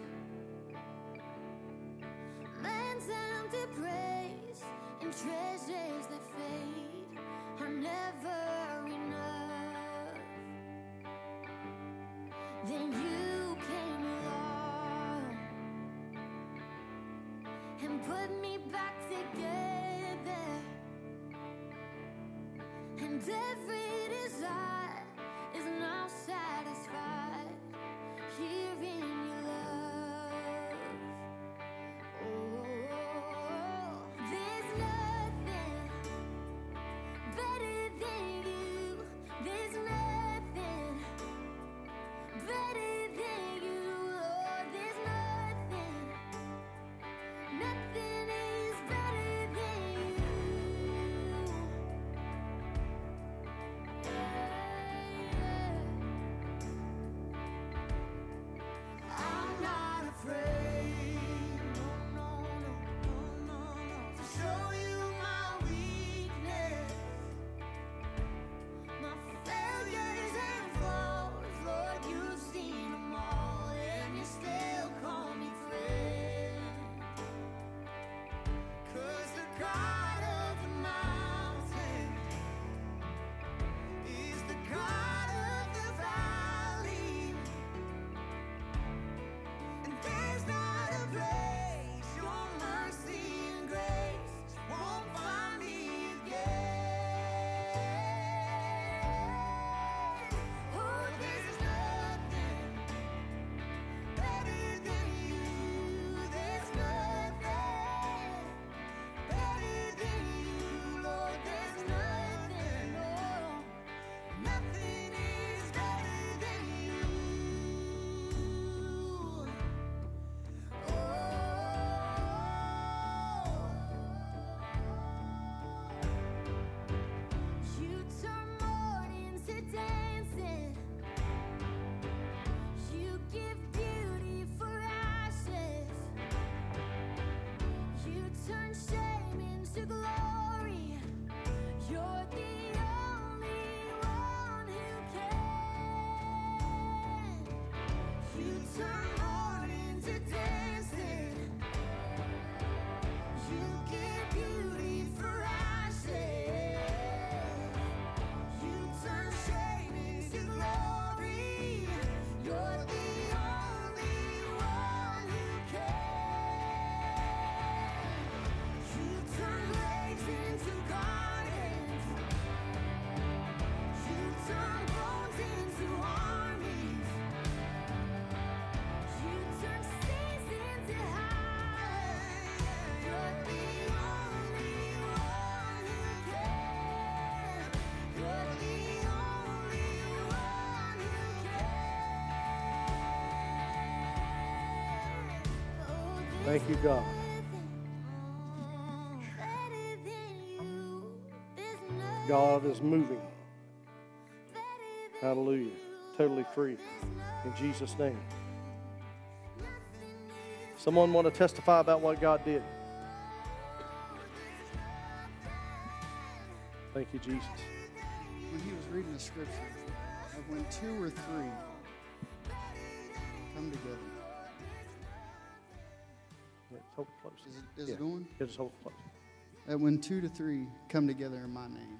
Praise and treasures that fade are never enough. Then you came along and put me back together. And every turn Thank you, God. God is moving. Hallelujah. Totally free. In Jesus' name. Someone want to testify about what God did? Thank you, Jesus. when he was reading the scripture of when two or three come together. Is it, is Yeah. it going? Yeah, just hold it close. That when two to three come together in my name.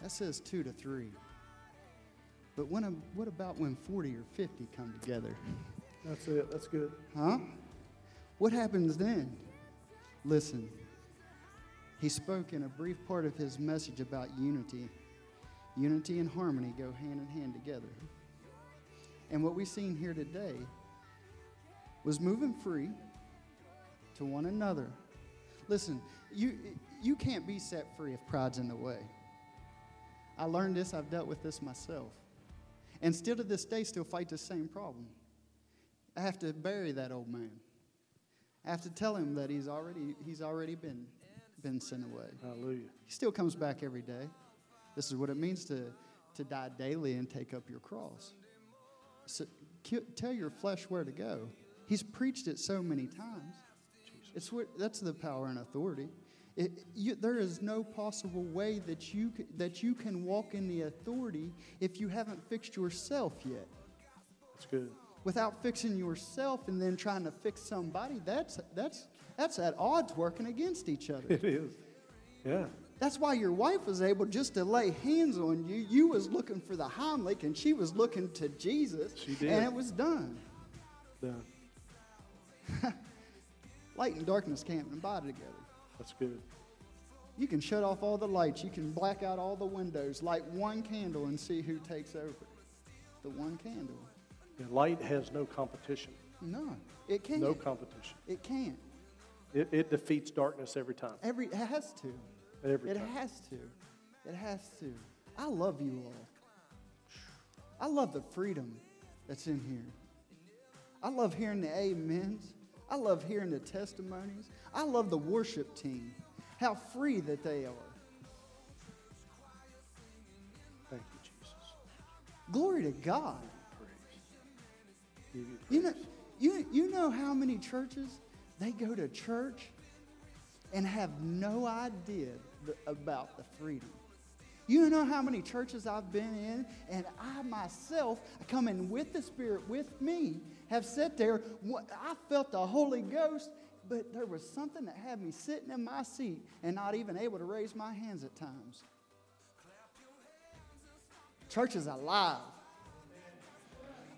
That says two to three. But when, a- what about when 40 or 50 come together? That's it. That's good. Huh? What happens then? Listen, he spoke in a brief part of his message about unity. Unity and harmony go hand in hand together. And what we've seen here today was moving free to one another. Listen, you, you can't be set free if pride's in the way. I learned this, I've dealt with this myself. And still to this day, still fight the same problem. I have to bury that old man. I have to tell him that he's already, he's already been, been sent away. Hallelujah. He still comes back every day. This is what it means to, to die daily and take up your cross. So, tell your flesh where to go. He's preached it so many times. It's what, that's the power and authority. It, you, there is no possible way that you, that you can walk in the authority if you haven't fixed yourself yet That's good. without fixing yourself and then trying to fix somebody, that's, that's, that's at odds working against each other. It is. Yeah. That's why your wife was able just to lay hands on you. You was looking for the Heimlich and she was looking to Jesus. She did. And it was done. Done. Light and darkness can't abide together. That's good. You can shut off all the lights. You can black out all the windows. Light one candle and see who takes over. The one candle. Yeah, light has no competition. No, it can't. No competition. it can't. It, it defeats darkness every time. Every it has to. Every it time. has to. It has to. I love you all. I love the freedom that's in here. I love hearing the amens. I love hearing the testimonies. I love the worship team. How free that they are. Thank you, Jesus. Glory to God. You You know, you, you know how many churches they go to church and have no idea th- about the freedom. You know how many churches I've been in, and I myself, come in with the Spirit with me, have sat there. I felt the Holy Ghost, but there was something that had me sitting in my seat and not even able to raise my hands at times. Church is alive.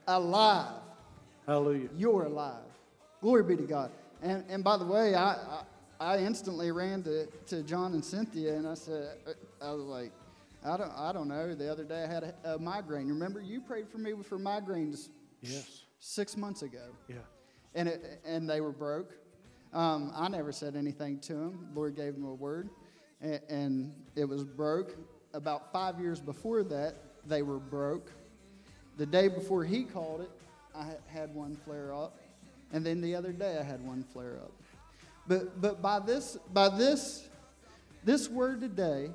Alive. Hallelujah. You're alive. Glory be to God. And, and by the way, I, I, I instantly ran to, to John and Cynthia and I said, uh, I was like, I don't, I don't know. The other day I had a, a migraine. Remember, you prayed for me for migraines Yes. Six months ago. Yeah. And, it, and they were broke. Um, I never said anything to them. Lord gave them a word. And, and it was broke. About five years before that, they were broke. The day before he called it, I had one flare up. And then the other day, I had one flare up. But, but by, this, by this, this word today,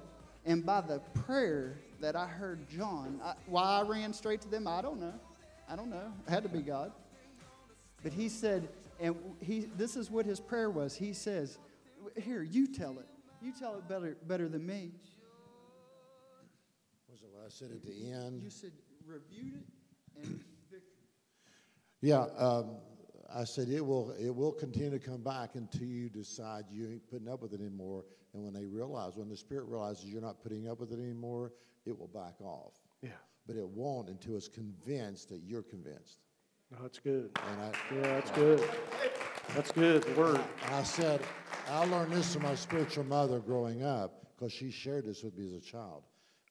and by the prayer that I heard John, I, why I ran straight to them, I don't know. I don't know. It had to be God. But he said, and he, this is what his prayer was. He says, Here, you tell it. You tell it better, better than me. Was it what I said at the end? You said, reviewed it and victory. Yeah, um, I said it will it will continue to come back until you decide you ain't putting up with it anymore. And when they realize, when the spirit realizes you're not putting up with it anymore, it will back off. Yeah. But it won't until it's convinced that you're convinced. No, that's good. And I, Yeah, that's good. That's good. The word. I said, I learned this from my spiritual mother growing up because she shared this with me as a child.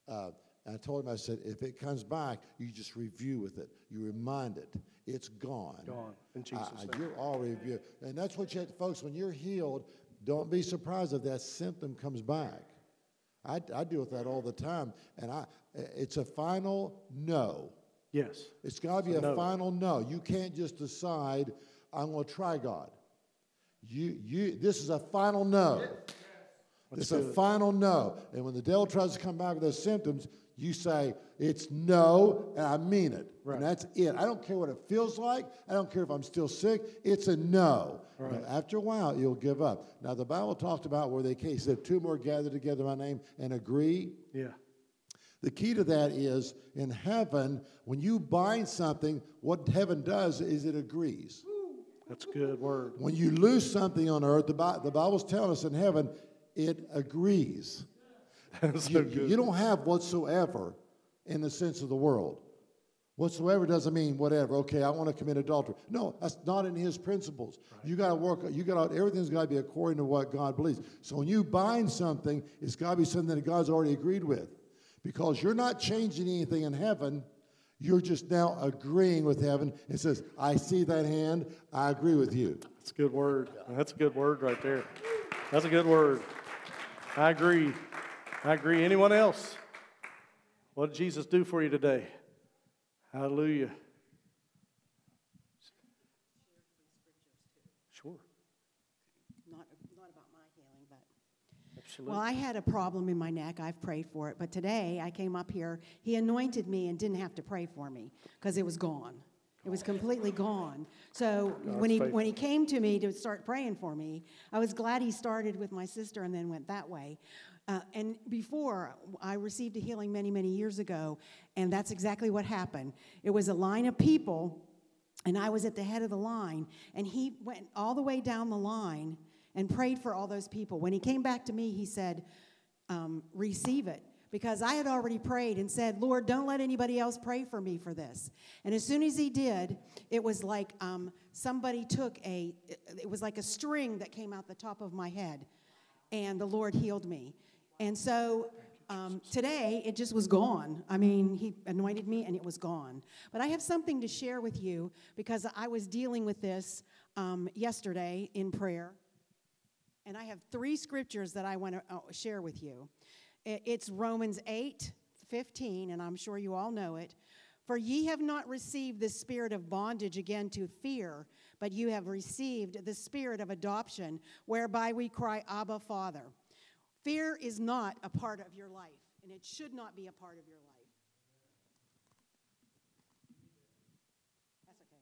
Uh, I told him, I said, if it comes back, you just review with it. You remind it. It's gone. Gone, in Jesus' name. You're already reviewed. And that's what you have, folks, when you're healed, don't be surprised if that symptom comes back. I, I deal with that all the time. And I, it's a final no. Yes. It's got to be a no. final no. You can't just decide, I'm going to try God. You, you, this is a final no. It's a final no. And when the devil tries to come back with those symptoms, you say, it's no, and I mean it. Right. And that's it. I don't care what it feels like. I don't care if I'm still sick. It's a no. Now, after a while, you'll give up. Now, the Bible talked about where they came, said, two more gather together in my name and agree. Yeah. The key to that is in heaven, when you bind something, what heaven does is it agrees. That's a good word. When you lose something on earth, the, Bi- the Bible's telling us in heaven, it agrees. That's so You, good. you don't have whatsoever in the sense of the world. Whatsoever doesn't mean whatever. Okay, I want to commit adultery. No, that's not in His principles. You got to work. You got to. Everything's got to be according to what God believes. So when you bind something, it's got to be something that God's already agreed with, because you're not changing anything in heaven. You're just now agreeing with heaven. It says, "I see that hand. I agree with you." That's a good word. That's a good word right there. That's a good word. I agree. I agree. Anyone else? What did Jesus do for you today? Hallelujah. Sure. not, not about my healing, but. Absolutely. Well, I had a problem in my neck. I've prayed for it. But today I came up here. He anointed me and didn't have to pray for me because it was gone. It was completely gone. So when he, when he came to me to start praying for me, I was glad he started with my sister and then went that way. Uh, and before, I received a healing many, many years ago, and that's exactly what happened. It was a line of people and I was at the head of the line, and he went all the way down the line and prayed for all those people. When he came back to me, he said, um, Receive it. Because I had already prayed and said, Lord, don't let anybody else pray for me for this. And as soon as he did, it was like um, somebody took a, it was like a string that came out the top of my head, and the Lord healed me. And so um, today, it just was gone. I mean, he anointed me and it was gone. But I have something to share with you because I was dealing with this um, yesterday in prayer. And I have three scriptures that I want to uh, share with you. It's Romans 8 15, and I'm sure you all know it. For ye have not received the spirit of bondage again to fear, but you have received the spirit of adoption, whereby we cry, Abba, Father. Fear is not a part of your life, and it should not be a part of your life. That's okay.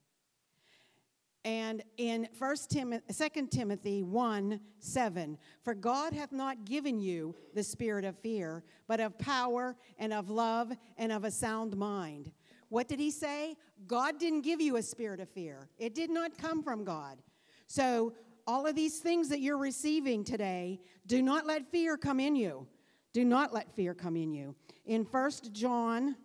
And in 1 Timothy, 2 Timothy 1 7, for God hath not given you the spirit of fear, but of power and of love and of a sound mind. What did he say? God didn't give you a spirit of fear, it did not come from God. So, all of these things that you're receiving today, do not let fear come in you. Do not let fear come in you. In 1 John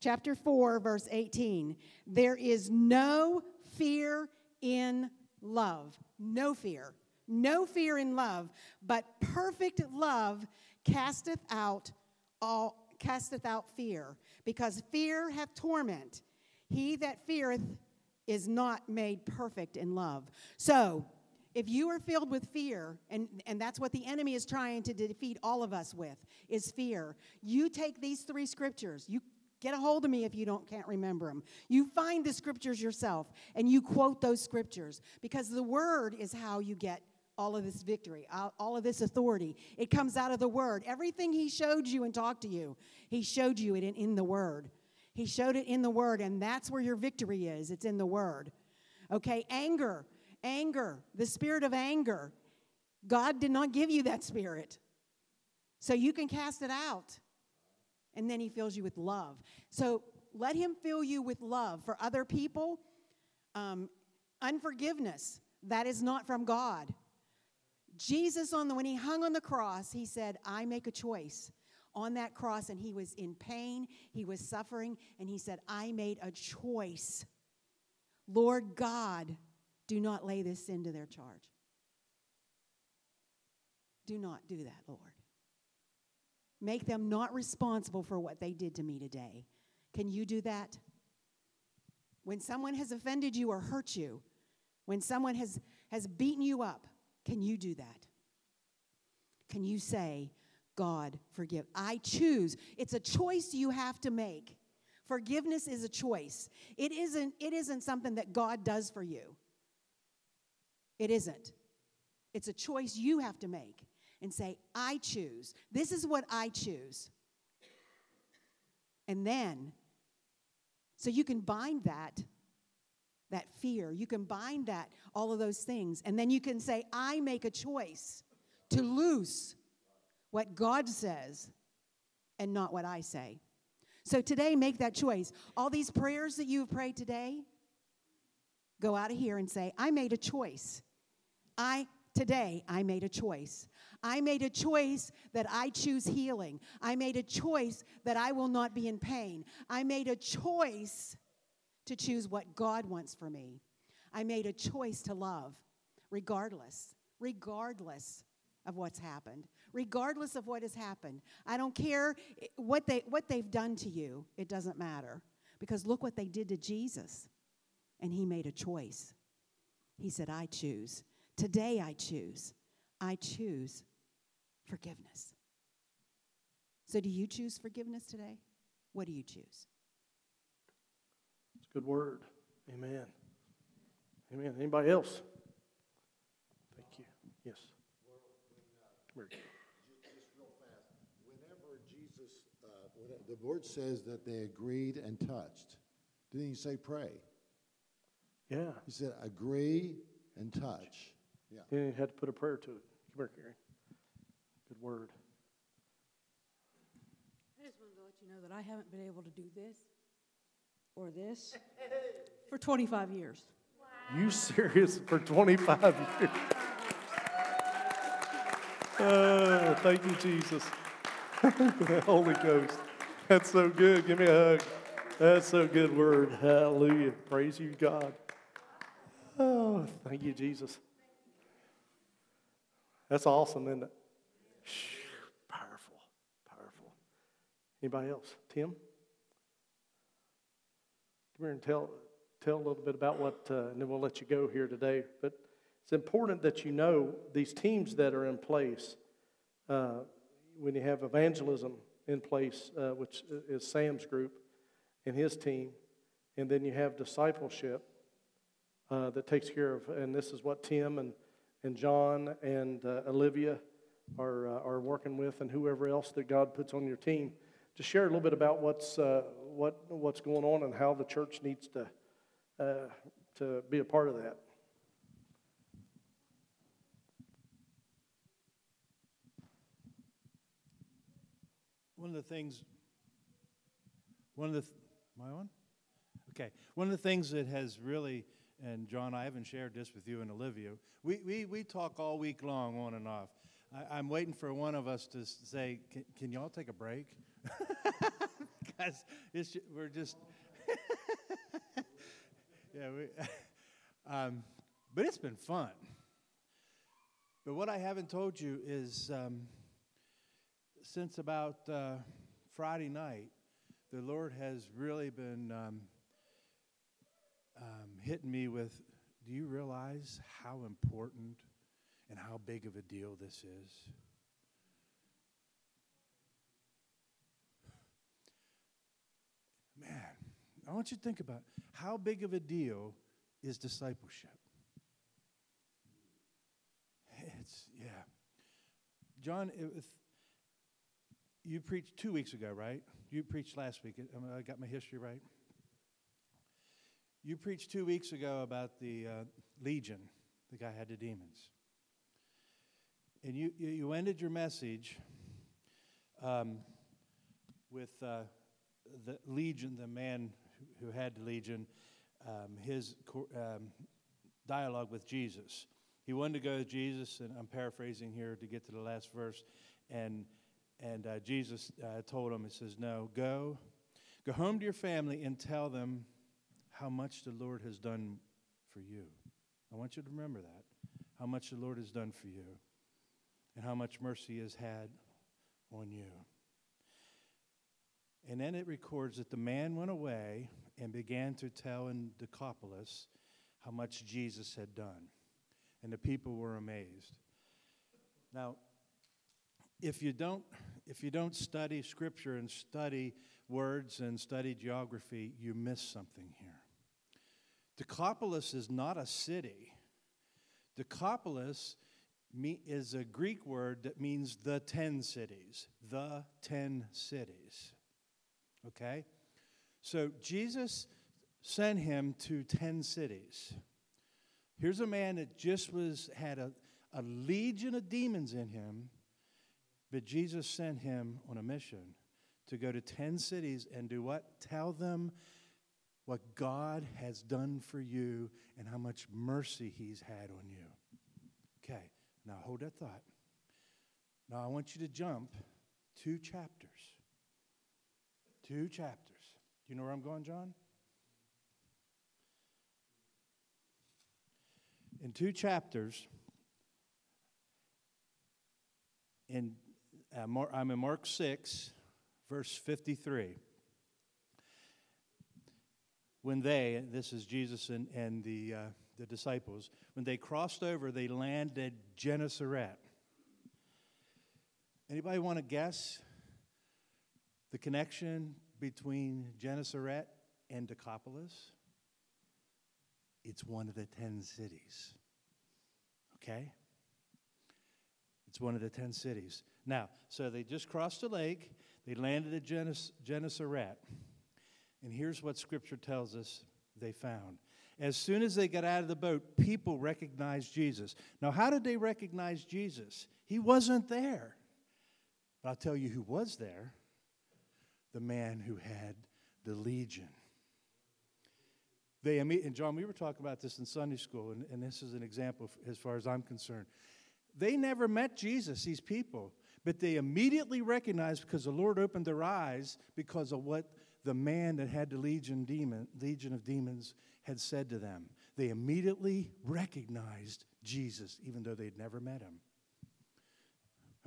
chapter 4 verse 18, there is no fear in love. No fear. No fear in love, but perfect love casteth out all casteth out fear, because fear hath torment. He that feareth is not made perfect in love. So, if you are filled with fear, and, and that's what the enemy is trying to defeat all of us with, is fear, you take these three scriptures. You get a hold of me if you don't can't remember them. You find the scriptures yourself and you quote those scriptures because the word is how you get all of this victory, all of this authority. It comes out of the word. Everything he showed you and talked to you, he showed you it in, in the word. He showed it in the word, and that's where your victory is. It's in the word. Okay, anger, anger, the spirit of anger. God did not give you that spirit. So you can cast it out. And then he fills you with love. So let him fill you with love for other people. Um, unforgiveness, that is not from God. Jesus, on the, when he hung on the cross, he said, I make a choice on that cross, and he was in pain, he was suffering, and he said, I made a choice. Lord God, do not lay this sin to their charge. Do not do that, Lord. Make them not responsible for what they did to me today. Can you do that? When someone has offended you or hurt you, when someone has, has beaten you up, can you do that? Can you say, God, forgive? I choose. It's a choice you have to make. Forgiveness is a choice. It isn't, it isn't something that God does for you. It isn't. It's a choice you have to make and say, I choose. This is what I choose. And then, so you can bind that, that fear. You can bind that, all of those things. And then you can say, I make a choice to loose what God says and not what I say. So today, make that choice. All these prayers that you've prayed today, go out of here and say, I made a choice. I today I made a choice. I made a choice that I choose healing. I made a choice that I will not be in pain. I made a choice to choose what God wants for me. I made a choice to love regardless, regardless of what's happened, regardless of what has happened. I don't care what they what they've done to you. It doesn't matter because look what they did to Jesus. And he made a choice. He said, I choose. Today I choose. I choose forgiveness. So, do you choose forgiveness today? What do you choose? It's a good word. Amen. Amen. Anybody else? Thank you. Yes. Very good. Just real fast. Whenever Jesus, uh, when the word says that they agreed and touched, didn't he say pray? Yeah. He said agree and touch. Yeah. You had to put a prayer to it. Come here, Gary. Good word. I just wanted to let you know that I haven't been able to do this or this for 25 years. You serious for 25 years? Oh, thank you, Jesus. Holy Ghost. That's so good. Give me a hug. That's so good word. Hallelujah. Praise you, God. Oh, thank you, Jesus. That's awesome, isn't it? Powerful. Powerful. Anybody else? Tim? Come here and tell, tell a little bit about what, uh, and then we'll let you go here today. But it's important that you know these teams that are in place. Uh, when you have evangelism in place, uh, which is Sam's group and his team, and then you have discipleship uh, that takes care of, and this is what Tim and, and John and uh, Olivia are, uh, are working with, and whoever else that God puts on your team. to share a little bit about what's, uh, what, what's going on and how the church needs to, uh, to be a part of that. One of the things, one of the, th- am? Okay. One of the things that has really, and John, I haven't shared this with you and Olivia, we, we, we talk all week long on and off. I, I'm waiting for one of us to say, can, can y'all take a break? Because we're just, yeah, we, um, but it's been fun. But what I haven't told you is, um, since about uh, Friday night, the Lord has really been um, um, hitting me with do you realize how important and how big of a deal this is? Man, I want you to think about how big of a deal is discipleship. It's, yeah. John, you preached two weeks ago, right? You preached last week. I I got my history right? You preached two weeks ago about the uh, legion, the guy had the demons. And you, you, ended your message um, with uh, the legion, the man who, who had the legion, um, his um, dialogue with Jesus. He wanted to go to Jesus, and I'm paraphrasing here to get to the last verse. And and uh, Jesus uh, told him, He says, No, go, go home to your family and tell them how much the Lord has done for you. I want you to remember that. How much the Lord has done for you and how much mercy has had on you. And then it records that the man went away and began to tell in Decapolis how much Jesus had done. And the people were amazed. Now, if you don't if you don't study scripture and study words and study geography you miss something here decapolis is not a city Decapolis is a Greek word that means the 10 cities. The 10 cities. Okay? So Jesus sent him to 10 cities. Here's a man that just was had a, a legion of demons in him, but Jesus sent him on a mission to go to 10 cities and do what? Tell them what God has done for you and how much mercy he's had on you. Okay, now hold that thought. Now I want you to jump two chapters. Two chapters. Do you know where I'm going, John? In two chapters, in, uh, Mar- I'm in Mark 6, verse 53. When they, this is Jesus and, and the, uh, the disciples, when they crossed over, they landed Gennesaret. Anybody want to guess the connection between Gennesaret and Decapolis? It's one of the ten cities. Okay? It's one of the ten cities. Now, so they just crossed the lake, they landed at Gennes- Gennesaret. And here's what scripture tells us they found. As soon as they got out of the boat, people recognized Jesus. Now, how did they recognize Jesus? He wasn't there. But I'll tell you who was there the man who had the legion. They and John, we were talking about this in Sunday school, and, and this is an example as far as I'm concerned. They never met Jesus, these people, but they immediately recognized because the Lord opened their eyes because of what the man that had the legion demon, legion of demons had said to them. They immediately recognized Jesus, even though they'd never met him.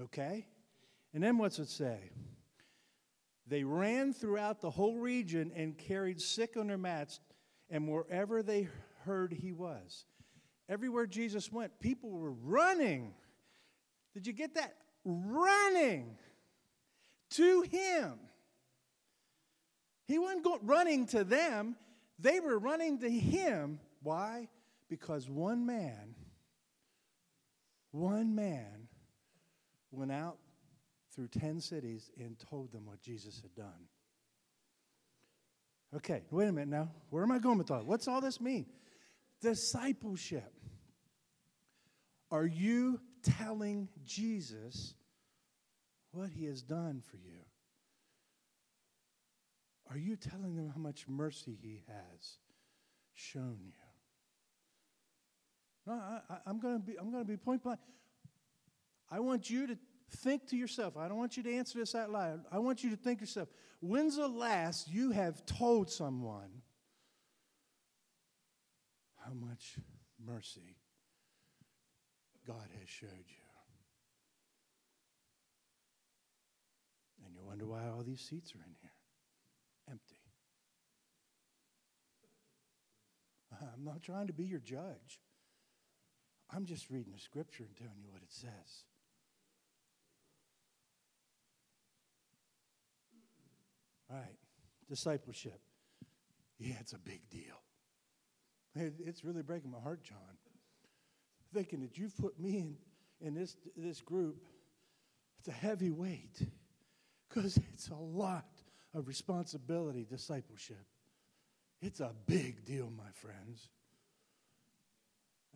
Okay? And then what's it say? They ran throughout the whole region and carried sick on their mats, and wherever they heard he was. Everywhere Jesus went, people were running. Did you get that? Running to him. He wasn't running to them, they were running to him. Why? Because one man, one man went out through 10 cities and told them what Jesus had done. Okay, wait a minute now. Where am I going with all? What's all this mean? Discipleship. Are you telling Jesus what he has done for you? Are you telling them how much mercy he has shown you? No, I, I'm going to be. I'm going to be point blank. I want you to think to yourself. I don't want you to answer this out loud. I want you to think to yourself. When's the last you have told someone how much mercy God has showed you? And you wonder why all these seats are in here empty. I'm not trying to be your judge. I'm just reading the scripture and telling you what it says. All right, discipleship. Yeah, it's a big deal. It- It's really breaking my heart, John. Thinking that you've put me in, in this, this group, it's a heavy weight because it's a lot of responsibility, discipleship. It's a big deal, my friends.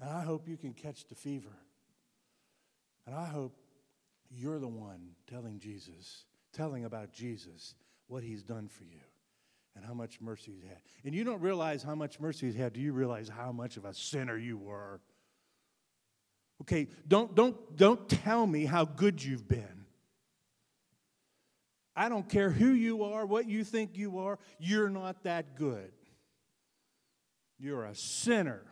And I hope you can catch the fever. And I hope you're the one telling Jesus, telling about Jesus, what he's done for you and how much mercy he's had. And you don't realize how much mercy he's had. Do you realize how much of a sinner you were? Okay, don't, don't, don't tell me how good you've been. I don't care who you are, what you think you are, you're not that good. You're a sinner,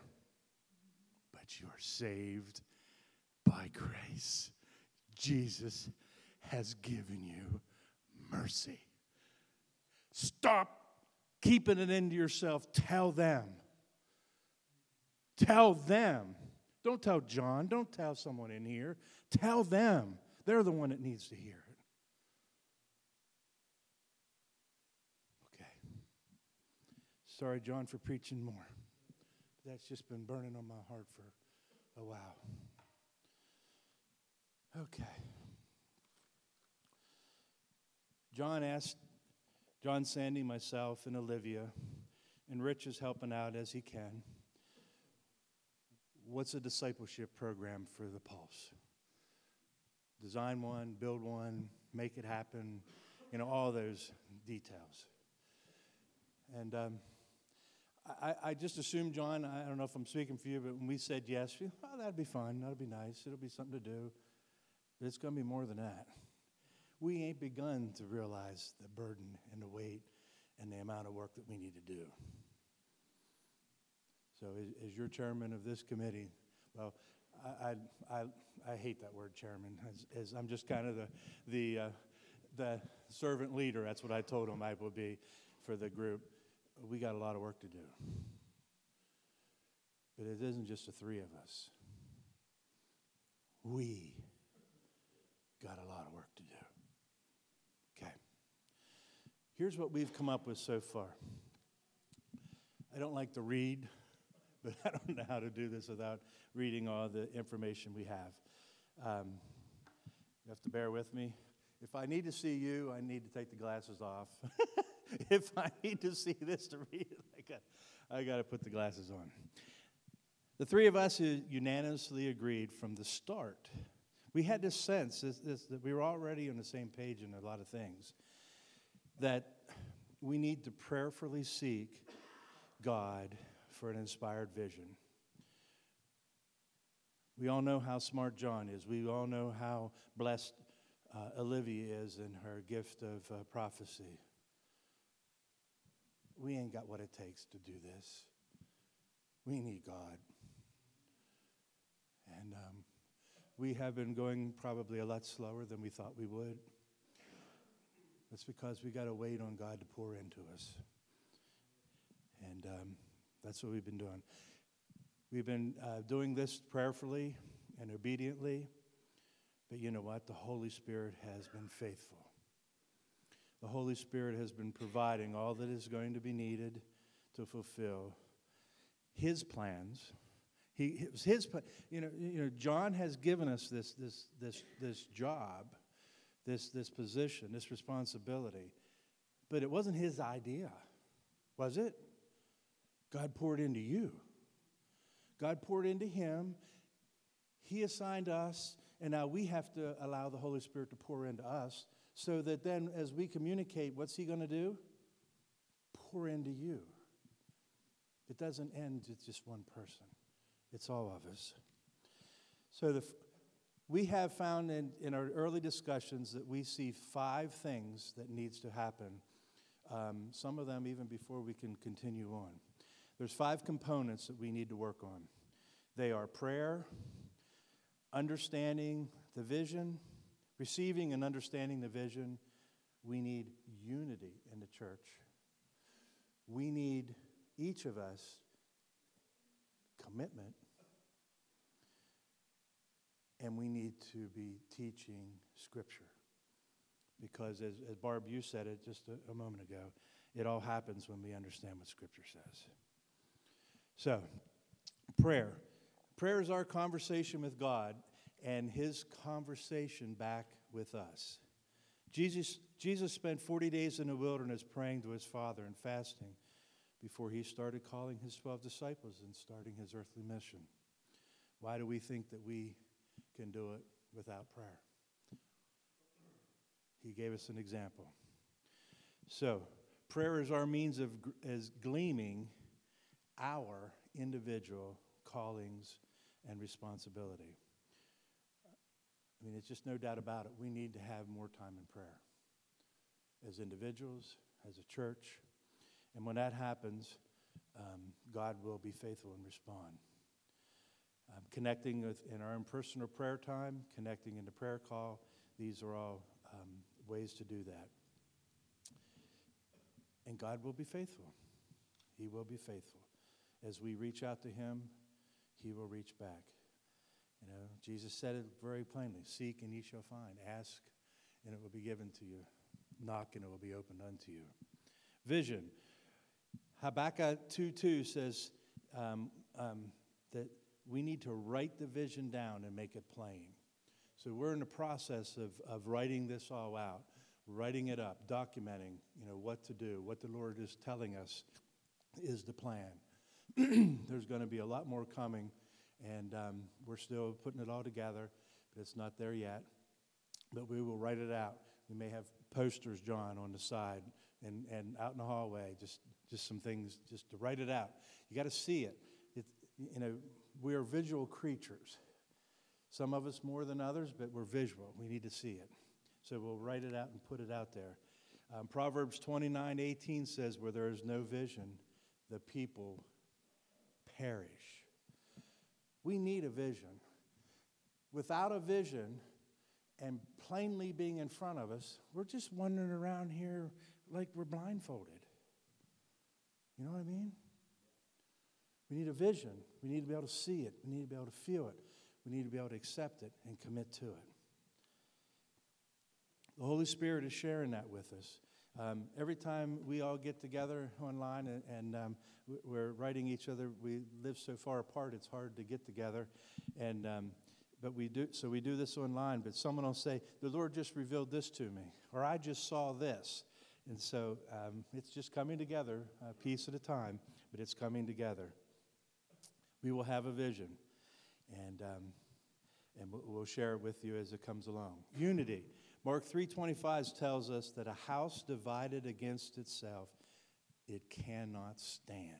but you're saved by grace. Jesus has given you mercy. Stop keeping it into yourself. Tell them. Tell them. Don't tell John. Don't tell someone in here. Tell them. They're the one that needs to hear it. Okay. Sorry, John, for preaching more. That's just been burning on my heart for a while. Okay. John asked, John Sandy, myself, and Olivia, and Rich is helping out as he can. What's a discipleship program for the Pulse? Design one, build one, make it happen, you know, all those details. And um, I, I just assumed, John, I don't know if I'm speaking for you, but when we said yes, we, oh, that'd be fun. That'd be nice. It'll be something to do. But it's going to be more than that. We ain't begun to realize the burden and the weight and the amount of work that we need to do. So, as, as your chairman of this committee, well, I, I, I, hate that word chairman, as, as I'm just kind of the, the, uh, the servant leader. That's what I told him I would be for the group. We got a lot of work to do. But it isn't just the three of us. We got a lot of work to do. Okay. Here's what we've come up with so far. I don't like to read, but I don't know how to do this without reading all the information we have. Um, you have to bear with me. If I need to see you, I need to take the glasses off. if I need to see this to read it, I got, I got to put the glasses on. The three of us unanimously agreed from the start. We had this sense this, this, that we were already on the same page in a lot of things, that we need to prayerfully seek God for an inspired vision. We all know how smart John is. We all know how blessed uh, Olivia is in her gift of uh, prophecy. We ain't got what it takes to do this. We need God. And um, we have been going probably a lot slower than we thought we would. That's because we got to wait on God to pour into us. And um, that's what we've been doing. We've been uh, doing this prayerfully and obediently. But you know what? The Holy Spirit has been faithful. The Holy Spirit has been providing all that is going to be needed to fulfill His plans. He, it was his, you know, you know, John has given us this, this, this, this job, this, this position, this responsibility, but it wasn't his idea, was it? God poured into you. God poured into him. He assigned us, and now we have to allow the Holy Spirit to pour into us so that then as we communicate, what's he going to do? Pour into you. It doesn't end with just one person, it's all of us. So the, we have found in, in our early discussions that we see five things that needs to happen. Um, some of them even before we can continue on. There's five components that we need to work on. They are prayer, understanding the vision, receiving and understanding the vision. We need unity in the church. We need each of us commitment. And we need to be teaching Scripture. Because, as, as Barb, you said it just a, a moment ago, it all happens when we understand what Scripture says. So, prayer. Prayer is our conversation with God and his conversation back with us. Jesus, Jesus spent 40 days in the wilderness praying to his Father and fasting before he started calling his 12 disciples and starting his earthly mission. Why do we think that we can do it without prayer? He gave us an example. So, prayer is our means of as gleaming our individual callings and responsibility. I mean, it's just no doubt about it. We need to have more time in prayer as individuals, as a church. And when that happens, um, God will be faithful and respond. Um, connecting with, in our own personal prayer time, connecting in the prayer call, these are all um, ways to do that. And God will be faithful. He will be faithful. As we reach out to Him, He will reach back. You know, Jesus said it very plainly Seek and ye shall find. Ask and it will be given to you. Knock and it will be opened unto you. Vision. Habakkuk 2 2 says um, um, that we need to write the vision down and make it plain. So we're in the process of, of writing this all out, writing it up, documenting, you know, what to do, what the Lord is telling us is the plan. There's going to be a lot more coming, and um, we're still putting it all together, but it's not there yet. But we will write it out. We may have posters, John, on the side and, and out in the hallway, just, just some things just to write it out. You got to see it. it. You know, we are visual creatures. Some of us more than others, but we're visual. We need to see it. So we'll write it out and put it out there. Um, Proverbs 29 18 says, Where there is no vision, the people perish. We need a vision. Without a vision and plainly being in front of us, we're just wandering around here like we're blindfolded. You know what I mean? We need a vision. We need to be able to see it. We need to be able to feel it. We need to be able to accept it and commit to it. The Holy Spirit is sharing that with us. Um, every time we all get together online and, and um, we're writing each other, we live so far apart, it's hard to get together. And, um, but we do, so we do this online. But someone will say, The Lord just revealed this to me, or I just saw this. And so um, it's just coming together, a piece at a time, but it's coming together. We will have a vision, and, um, and we'll- we'll share it with you as it comes along. Unity. Mark 3.25 tells us that a house divided against itself, it cannot stand.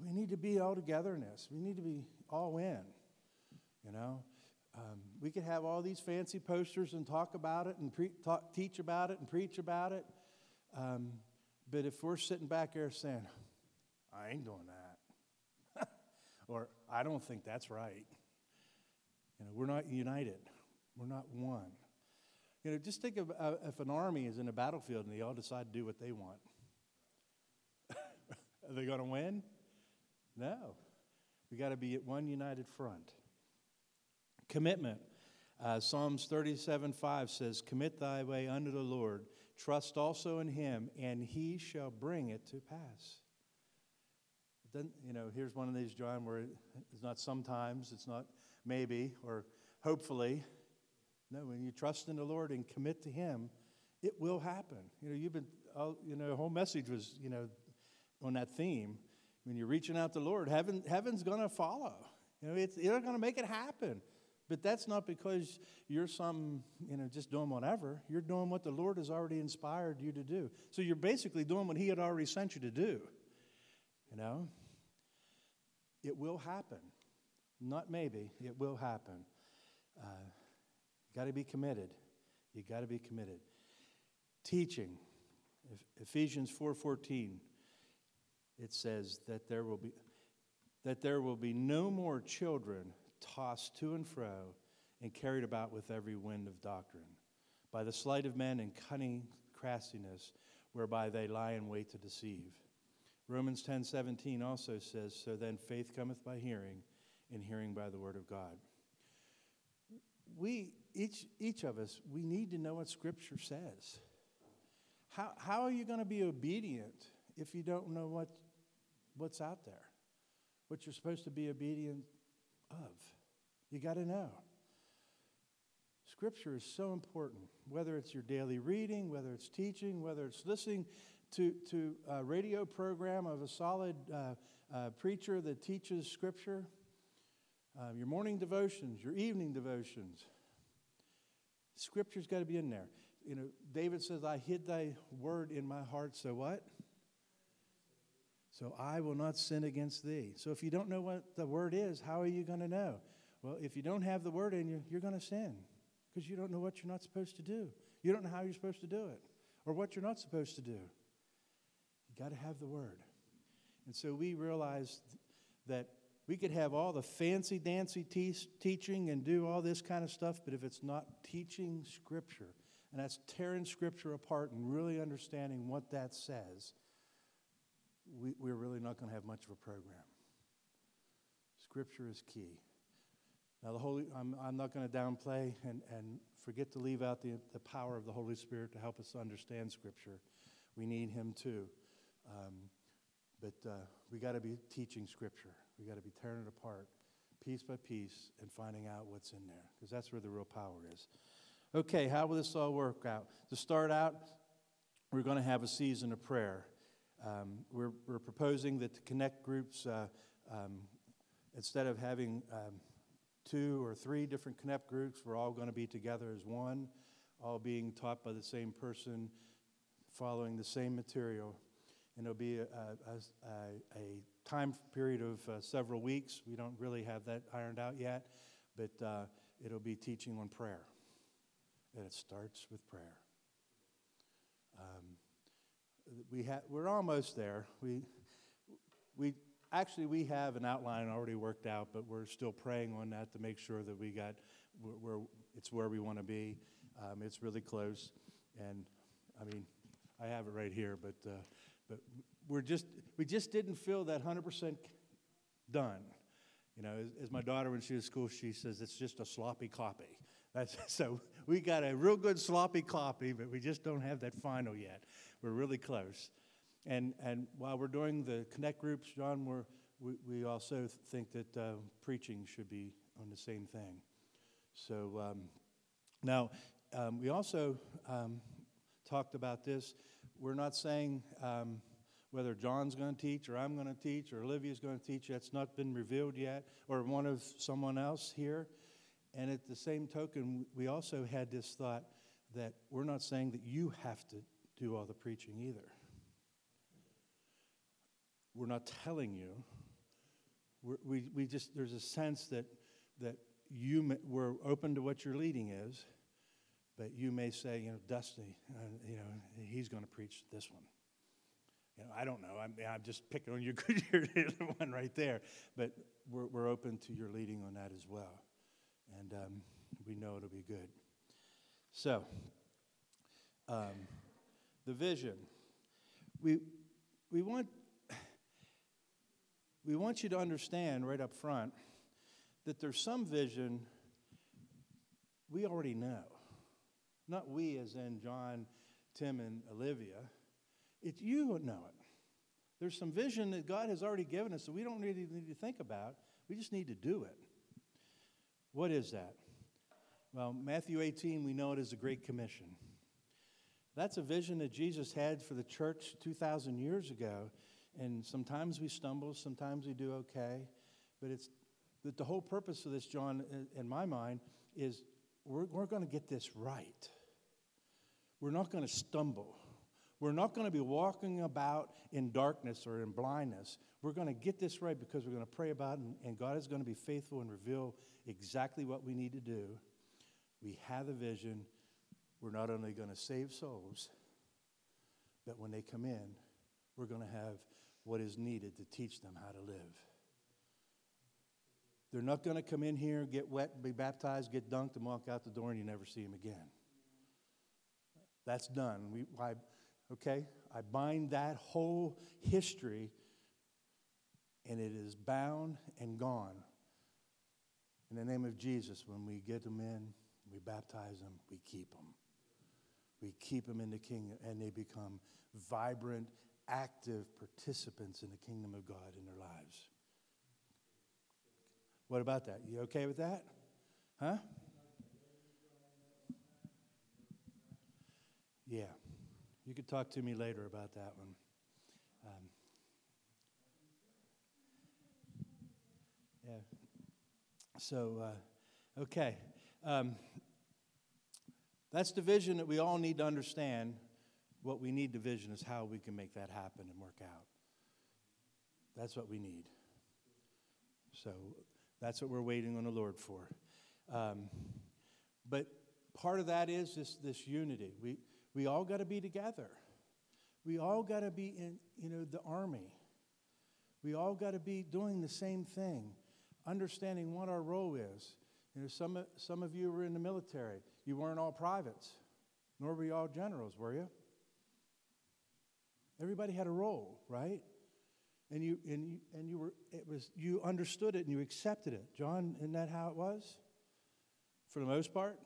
We need to be all togetherness. We need to be all in, you know. Um, we could have all these fancy posters and talk about it and pre- talk, teach about it and preach about it. Um, but if we're sitting back there saying, I ain't doing that, or I don't think that's right, you know, we're not united. We're not one. You know, just think of uh, if an army is in a battlefield and they all decide to do what they want. Are they going to win? No. We got to be at one united front. Commitment. Uh, Psalms 37 5 says, Commit thy way unto the Lord, trust also in him, and he shall bring it to pass. Then, you know, here's one of these, John, where it's not sometimes, it's not maybe, or hopefully. No, when you trust in the Lord and commit to Him, it will happen. You know, you've been, you know, the whole message was, you know, on that theme. When you're reaching out to the Lord, heaven, heaven's going to follow. You know, it's, you're going to make it happen. But that's not because you're some, you know, just doing whatever. You're doing what the Lord has already inspired you to do. So you're basically doing what He had already sent you to do. You know? It will happen. Not maybe, it will happen. Uh, you got to be committed. You got to be committed. Teaching. Ephesians 4:14 it says that there will be that there will be no more children tossed to and fro and carried about with every wind of doctrine by the sleight of men and cunning craftiness whereby they lie in wait to deceive. Romans 10:17 also says so then faith cometh by hearing and hearing by the word of God. We each each of us we need to know what scripture says. How how are you going to be obedient if you don't know what what's out there? What you're supposed to be obedient of? You got to know. Scripture is so important, whether it's your daily reading, whether it's teaching, whether it's listening to, to a radio program of a solid uh, uh, preacher that teaches Scripture, um, your morning devotions, your evening devotions. Scripture's got to be in there. You know, David says, I hid thy word in my heart, so what? So I will not sin against thee. So if you don't know what the word is, how are you going to know? Well, if you don't have the word in you, you're going to sin because you don't know what you're not supposed to do. You don't know how you're supposed to do it or what you're not supposed to do. You got to have the word. And so we realized that we could have all the fancy dancy te- teaching and do all this kind of stuff, but if it's not teaching Scripture, and that's tearing Scripture apart and really understanding what that says, we, we're really not going to have much of a program. Scripture is key. Now, the Holy, I'm, I'm not going to downplay and, and forget to leave out the, the power of the Holy Spirit to help us understand Scripture. We need Him too. Um, but uh, we got to be teaching Scripture. We got to be tearing it apart piece by piece and finding out what's in there because that's where the real power is. Okay, how will this all work out? To start out, we're going to have a season of prayer. Um, we're, we're proposing that the connect groups, uh, um, instead of having um, two or three different connect groups, we're all going to be together as one, all being taught by the same person, following the same material. And it'll be a, a, a, a time period of uh, several weeks. We don't really have that ironed out yet, but uh, it'll be teaching on prayer. And it starts with prayer. Um, we ha- we're almost there. We, we actually we have an outline already worked out, but we're still praying on that to make sure that we got where it's where we want to be. Um, it's really close, and I mean, I have it right here, but uh, but we're just we just didn't feel that 100% done. You know, as, as my daughter when she was school, she says it's just a sloppy copy. That's so we got a real good sloppy copy, but we just don't have that final yet. We're really close. And and while we're doing the connect groups, John, we're, we we also think that uh, preaching should be on the same thing. So um, now um, we also um, talked about this. We're not saying um, whether John's going to teach or I'm going to teach or Olivia's going to teach. That's not been revealed yet, or one of someone else here. And at the same token, we also had this thought that we're not saying that you have to do all the preaching either. We're not telling you. We're, we we just there's a sense that that you may, we're open to what your leading is, but you may say, you know, Dusty, uh, you know, he's going to preach this one. You know, I don't know. I'm, I'm just picking on your good you're the one right there, but we're we're open to your leading on that as well, and um, we know it'll be good. So, um, the vision. We we want we want you to understand right up front that there's some vision we already know. Not we, as in John, Tim, and Olivia. It's you know it. There's some vision that God has already given us that we don't really need to think about. We just need to do it. What is that? Well, Matthew 18, we know it as a Great Commission. That's a vision that Jesus had for the church 2,000 years ago. And sometimes we stumble, sometimes we do okay. But it's that the whole purpose of this, John, in my mind, is we're, we're going to get this right. We're not going to stumble. We're not going to be walking about in darkness or in blindness. We're going to get this right because we're going to pray about it, and, God is going to be faithful and reveal exactly what we need to do. We have a vision. We're not only going to save souls, but when they come in, we're going to have what is needed to teach them how to live. They're not going to come in here, get wet, be baptized, get dunked, and walk out the door, and you never see them again. That's done. We, okay? I bind that whole history, and it is bound and gone. In the name of Jesus, when we get them in, we baptize them, we keep them. We keep them in the kingdom, and they become vibrant, active participants in the kingdom of God in their lives. What about that? You okay with that? Huh? Yeah. You could talk to me later about that one. Um, yeah. So, uh, okay. Um, that's the vision that we all need to understand. What we need to vision is how we can make that happen and work out. That's what we need. So that's what we're waiting on the Lord for. Um, but part of that is this, this unity. We, we all got to be together. We all got to be in, you know, the army. We all got to be doing the same thing, understanding what our role is. You know, some, some of you were in the military. You weren't all privates, nor were you all generals, were you? Everybody had a role, right? And you, and you, and you were, it was, you understood it and you accepted it. John, isn't that how it was? For the most part?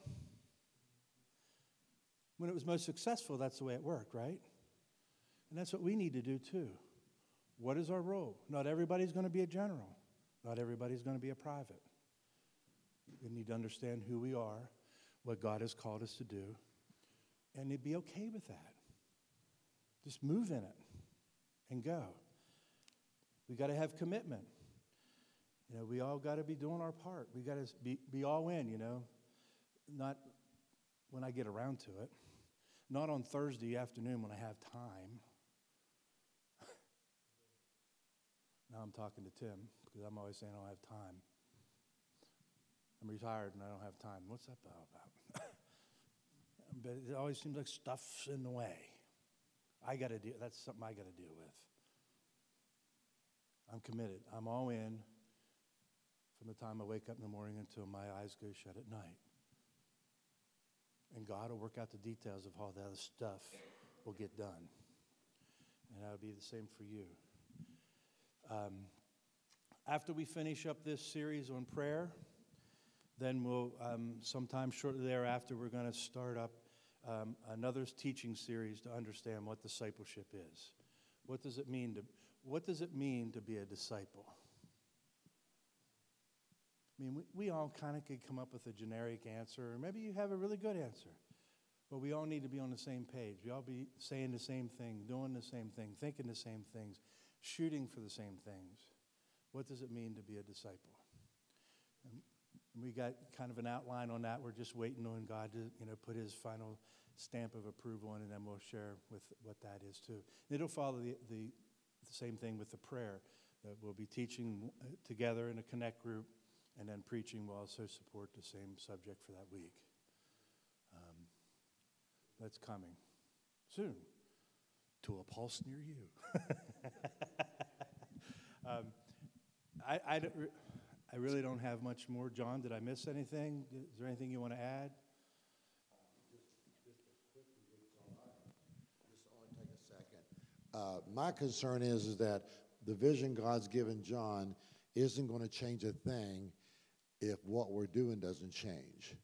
When it was most successful, that's the way it worked, right? And that's what we need to do too. What is our role? Not everybody's going to be a general. Not everybody's going to be a private. We need to understand who we are, what God has called us to do, and to be okay with that. Just move in it and go. We got to have commitment. You know, we all got to be doing our part. We got to be, be all in, you know, not when I get around to it, not on Thursday afternoon when I have time. now I'm talking to Tim because I'm always saying I don't have time. I'm retired and I don't have time. What's that about? but it always seems like stuff's in the way. I got to deal. That's something I got to deal with. I'm committed. I'm all in from the time I wake up in the morning until my eyes go shut at night. And God will work out the details of how the other stuff will get done. And that'll be the same for you. Um, after we finish up this series on prayer, then we'll, um, sometime shortly thereafter, we're going to start up um, another teaching series to understand what discipleship is. What does it mean to, what does it mean to be a disciple? I mean, we, we all kind of could come up with a generic answer, or maybe you have a really good answer. But we all need to be on the same page. We all be saying the same thing, doing the same thing, thinking the same things, shooting for the same things. What does it mean to be a disciple? And we got kind of an outline on that. We're just waiting on God to, you know, put His final stamp of approval on, and then we'll share with what that is too. It'll follow the, the, the same thing with the prayer that we'll be teaching uh, together in a connect group, and then preaching will also support the same subject for that week. Um, that's coming soon to a pulse near you. um, I, I, I really don't have much more. John, did I miss anything? Is there anything you want to add? Uh, my concern is, is that the vision God's given John isn't going to change a thing if what we're doing doesn't change.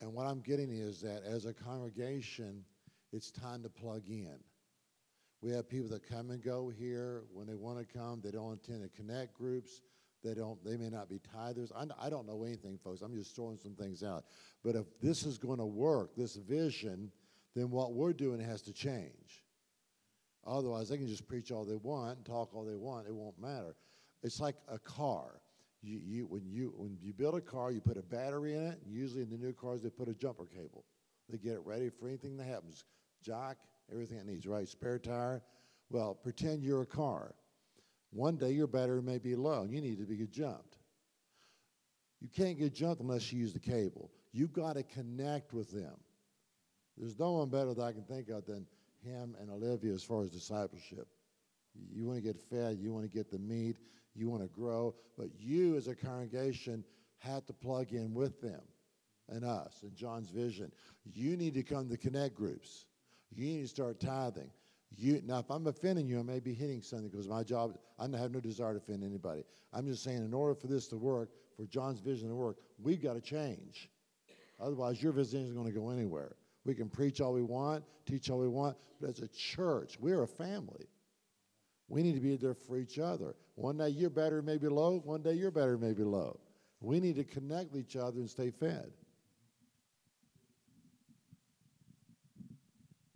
And what I'm getting is that as a congregation, it's time to plug in. We have people that come and go here when they want to come. They don't attend the connect groups. They don't. They may not be tithers. I, I don't know anything, folks. I'm just throwing some things out. But if this is going to work, this vision, then what we're doing has to change. Otherwise, they can just preach all they want and talk all they want. It won't matter. It's like a car. You, you, when, you, when you build a car, you put a battery in it. Usually in the new cars, they put a jumper cable. They get it ready for anything that happens. jock, everything it needs, right? Spare tire. Well, pretend you're a car. One day your battery may be low and you need to be jumped. You can't get jumped unless you use the cable. You've got to connect with them. There's no one better that I can think of than him and Olivia as far as discipleship. You want to get fed, you want to get the meat, you want to grow, but you as a congregation have to plug in with them and us and John's vision. You need to come to connect groups. You need to start tithing. You, now, if I'm offending you, I may be hitting something because my job, I have no desire to offend anybody. I'm just saying, in order for this to work, for John's vision to work, we've got to change. Otherwise, your vision isn't going to go anywhere. We can preach all we want, teach all we want, but as a church, we're a family. We need to be there for each other. One day your battery may be low, one day your battery may be low. We need to connect with each other and stay fed.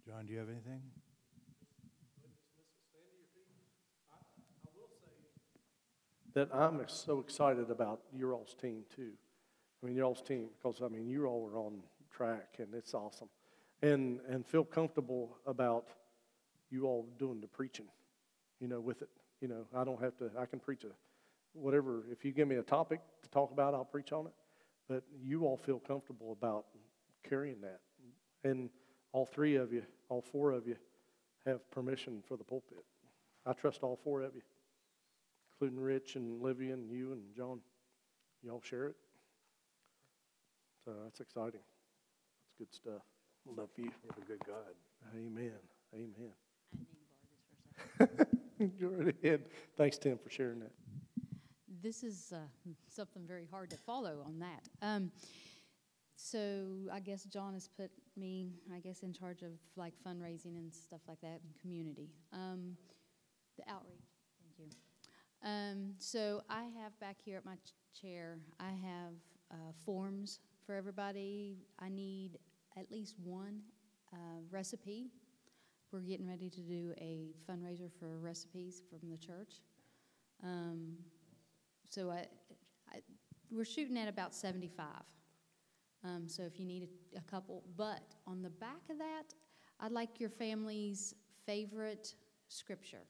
John, do you have anything? that I'm so excited about your all's team too. I mean, your all's team, because I mean, you all are on track and it's awesome. And, and feel comfortable about you all doing the preaching, you know, with it. You know, I don't have to, I can preach a, whatever, if you give me a topic to talk about, I'll preach on it. But you all feel comfortable about carrying that. And all three of you, all four of you have permission for the pulpit. I trust all four of you including Rich and Livia and you and John. Y'all share it. So that's exciting. That's good stuff. Love you. You have a good God. Amen. Amen. Go right ahead. Thanks, Tim, for sharing that. This is uh, something very hard to follow on that. Um, so I guess John has put me, I guess, in charge of like fundraising and stuff like that and community. Um, the outreach. Thank you. Um, so I have back here at my ch- chair, I have uh, forms for everybody. I need at least one uh, recipe. We're getting ready to do a fundraiser for recipes from the church. Um, so I, I, we're shooting at about 75. Um, so if you need a, a couple, but on the back of that, I'd like your family's favorite scripture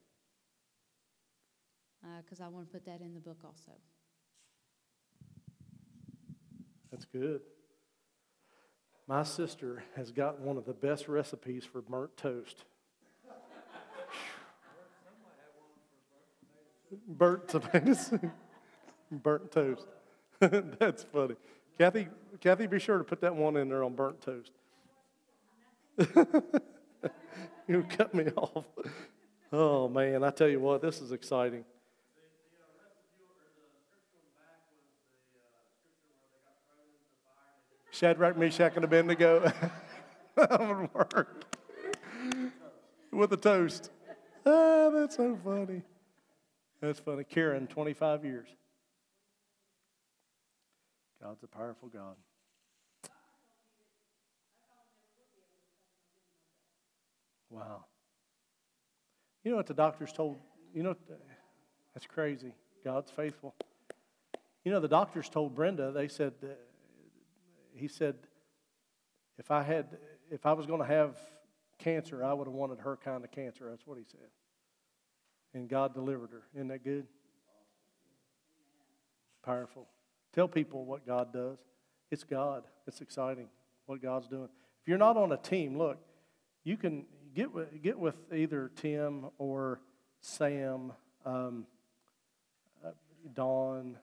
because I want to put that in the book also. That's good. My sister has got one of the best recipes for burnt toast. burnt tomatoes. burnt toast. That's funny. Kathy, Kathy, be sure to put that one in there on burnt toast. you cut me off. Oh man, I tell you what, this is exciting. Shadrach, Meshach, and Abednego. that would work. With a toast. Ah, that's so funny. That's funny. Karen, 25 years. God's a powerful God. Wow. You know what the doctors told? You know, that's crazy. God's faithful. You know, the doctors told Brenda, they said, he said, if I had, if I was going to have cancer, I would have wanted her kind of cancer. That's what he said. And God delivered her. Isn't that good? Powerful. Tell people what God does. It's God. It's exciting what God's doing. If you're not on a team, look, you can get with, get with either Tim or Sam, um, uh, Dawn,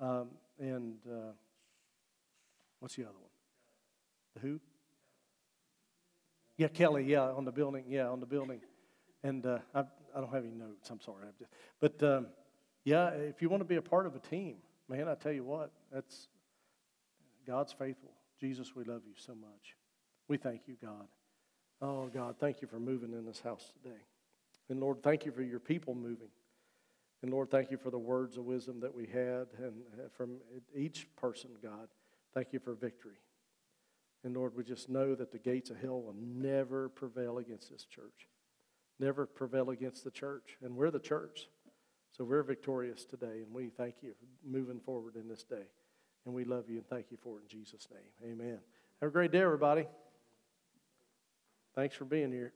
um, and uh, what's the other one? The who? Yeah, Kelly. Yeah, on the building. Yeah, on the building. And uh, I, I don't have any notes. I'm sorry. Just, but um, yeah, if you want to be a part of a team, man, I tell you what, that's God's faithful. Jesus, we love you so much. We thank you, God. Oh, God, thank you for moving in this house today. And Lord, thank you for your people moving. And Lord, thank you for the words of wisdom that we had and uh, from each person, God. Thank you for victory. And Lord, we just know that the gates of hell will never prevail against this church, never prevail against the church. And we're the church. So we're victorious today. And we thank you for moving forward in this day. And we love you and thank you for it in Jesus' name. Amen. Have a great day, everybody. Thanks for being here.